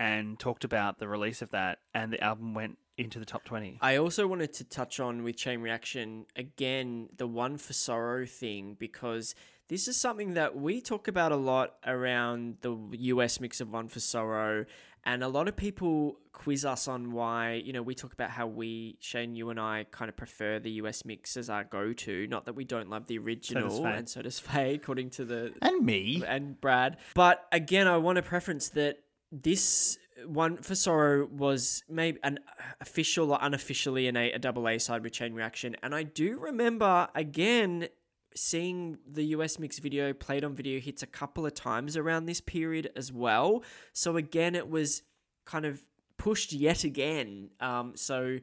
and talked about the release of that, and the album went into the top 20. I also wanted to touch on with Chain Reaction again the One for Sorrow thing because this is something that we talk about a lot around the US mix of One for Sorrow. And a lot of people quiz us on why, you know, we talk about how we, Shane, you and I kind of prefer the US mix as our go to. Not that we don't love the original, Faye. and so does Faye, according to the and me. and Brad. But again, I want to preference that this one for Sorrow was maybe an official or unofficially an A, a double A side with Chain Reaction, and I do remember again seeing the US mix video played on video hits a couple of times around this period as well. So again, it was kind of pushed yet again. Um, so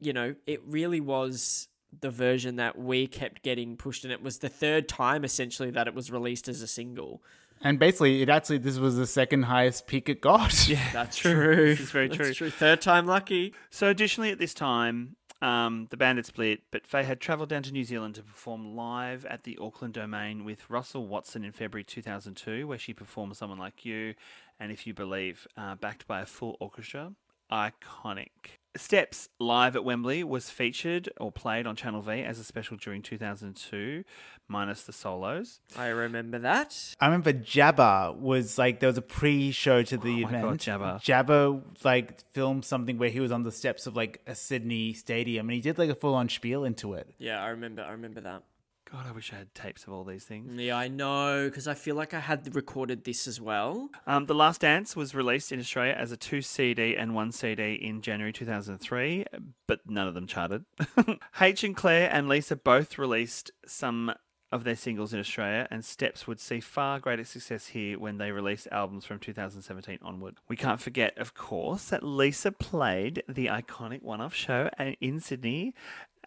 you know, it really was the version that we kept getting pushed, and it was the third time essentially that it was released as a single. And basically, it actually this was the second highest peak it got. Yeah. That's true. This is very That's true. Third time lucky. So, additionally, at this time, um, the band had split, but Faye had travelled down to New Zealand to perform live at the Auckland Domain with Russell Watson in February 2002, where she performed Someone Like You and If You Believe, uh, backed by a full orchestra. Iconic. Steps live at Wembley was featured or played on Channel V as a special during 2002, minus the solos. I remember that. I remember Jabba was like there was a pre-show to the Oh my event. God, Jabba. Jabba like filmed something where he was on the steps of like a Sydney stadium, and he did like a full-on spiel into it. Yeah, I remember. I remember that. God, I wish I had tapes of all these things. Yeah, I know because I feel like I had recorded this as well. Um, the Last Dance was released in Australia as a two CD and one CD in January 2003, but none of them charted. H and Claire and Lisa both released some of their singles in Australia, and Steps would see far greater success here when they released albums from 2017 onward. We can't forget, of course, that Lisa played the iconic one off show in Sydney.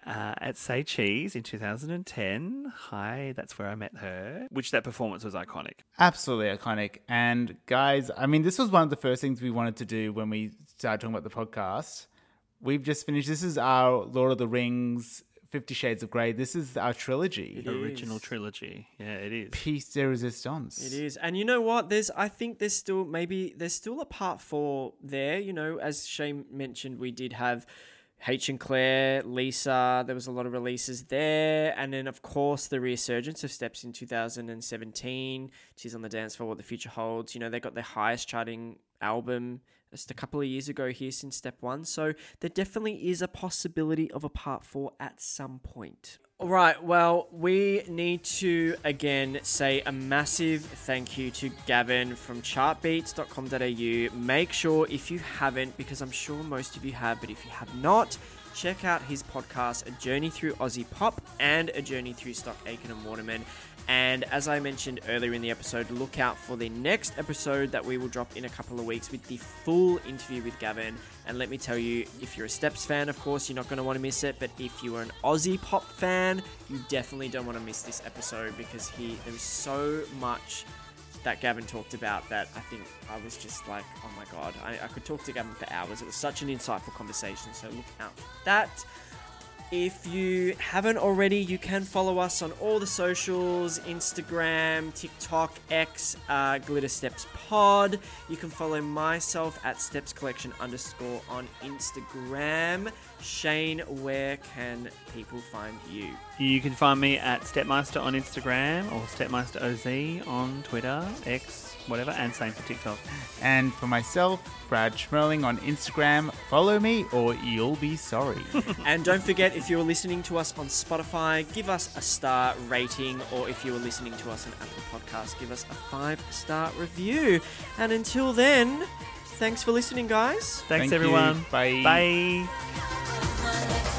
Uh, at Say Cheese in 2010. Hi, that's where I met her. Which that performance was iconic. Absolutely iconic. And guys, I mean, this was one of the first things we wanted to do when we started talking about the podcast. We've just finished. This is our Lord of the Rings, Fifty Shades of Grey. This is our trilogy. It original is. trilogy. Yeah, it is. Piece de resistance. It is. And you know what? There's I think there's still maybe there's still a part four there, you know, as Shane mentioned, we did have H and Claire, Lisa, there was a lot of releases there. And then of course the resurgence of Steps in 2017. She's on the dance floor, what the future holds. You know, they got their highest charting album just a couple of years ago here since step one. So there definitely is a possibility of a part four at some point. All right, well, we need to again say a massive thank you to Gavin from chartbeats.com.au. Make sure if you haven't, because I'm sure most of you have, but if you have not, check out his podcast, A Journey Through Aussie Pop and A Journey Through Stock Aitken and Waterman. And as I mentioned earlier in the episode, look out for the next episode that we will drop in a couple of weeks with the full interview with Gavin. And let me tell you, if you're a Steps fan, of course, you're not going to want to miss it. But if you are an Aussie pop fan, you definitely don't want to miss this episode because he there was so much that Gavin talked about that I think I was just like, oh my god, I, I could talk to Gavin for hours. It was such an insightful conversation. So look out for that. If you haven't already, you can follow us on all the socials Instagram, TikTok, X, uh, Glitter Steps Pod. You can follow myself at Steps Collection underscore on Instagram. Shane, where can people find you? You can find me at Stepmeister on Instagram or Stepmeister OZ on Twitter, X, whatever, and same for TikTok. And for myself, Brad Schmerling on Instagram. Follow me or you'll be sorry. And don't forget, if you're listening to us on Spotify, give us a star rating, or if you are listening to us on Apple Podcasts, give us a five star review. And until then, thanks for listening, guys. Thanks, Thank you. everyone. Bye. Bye.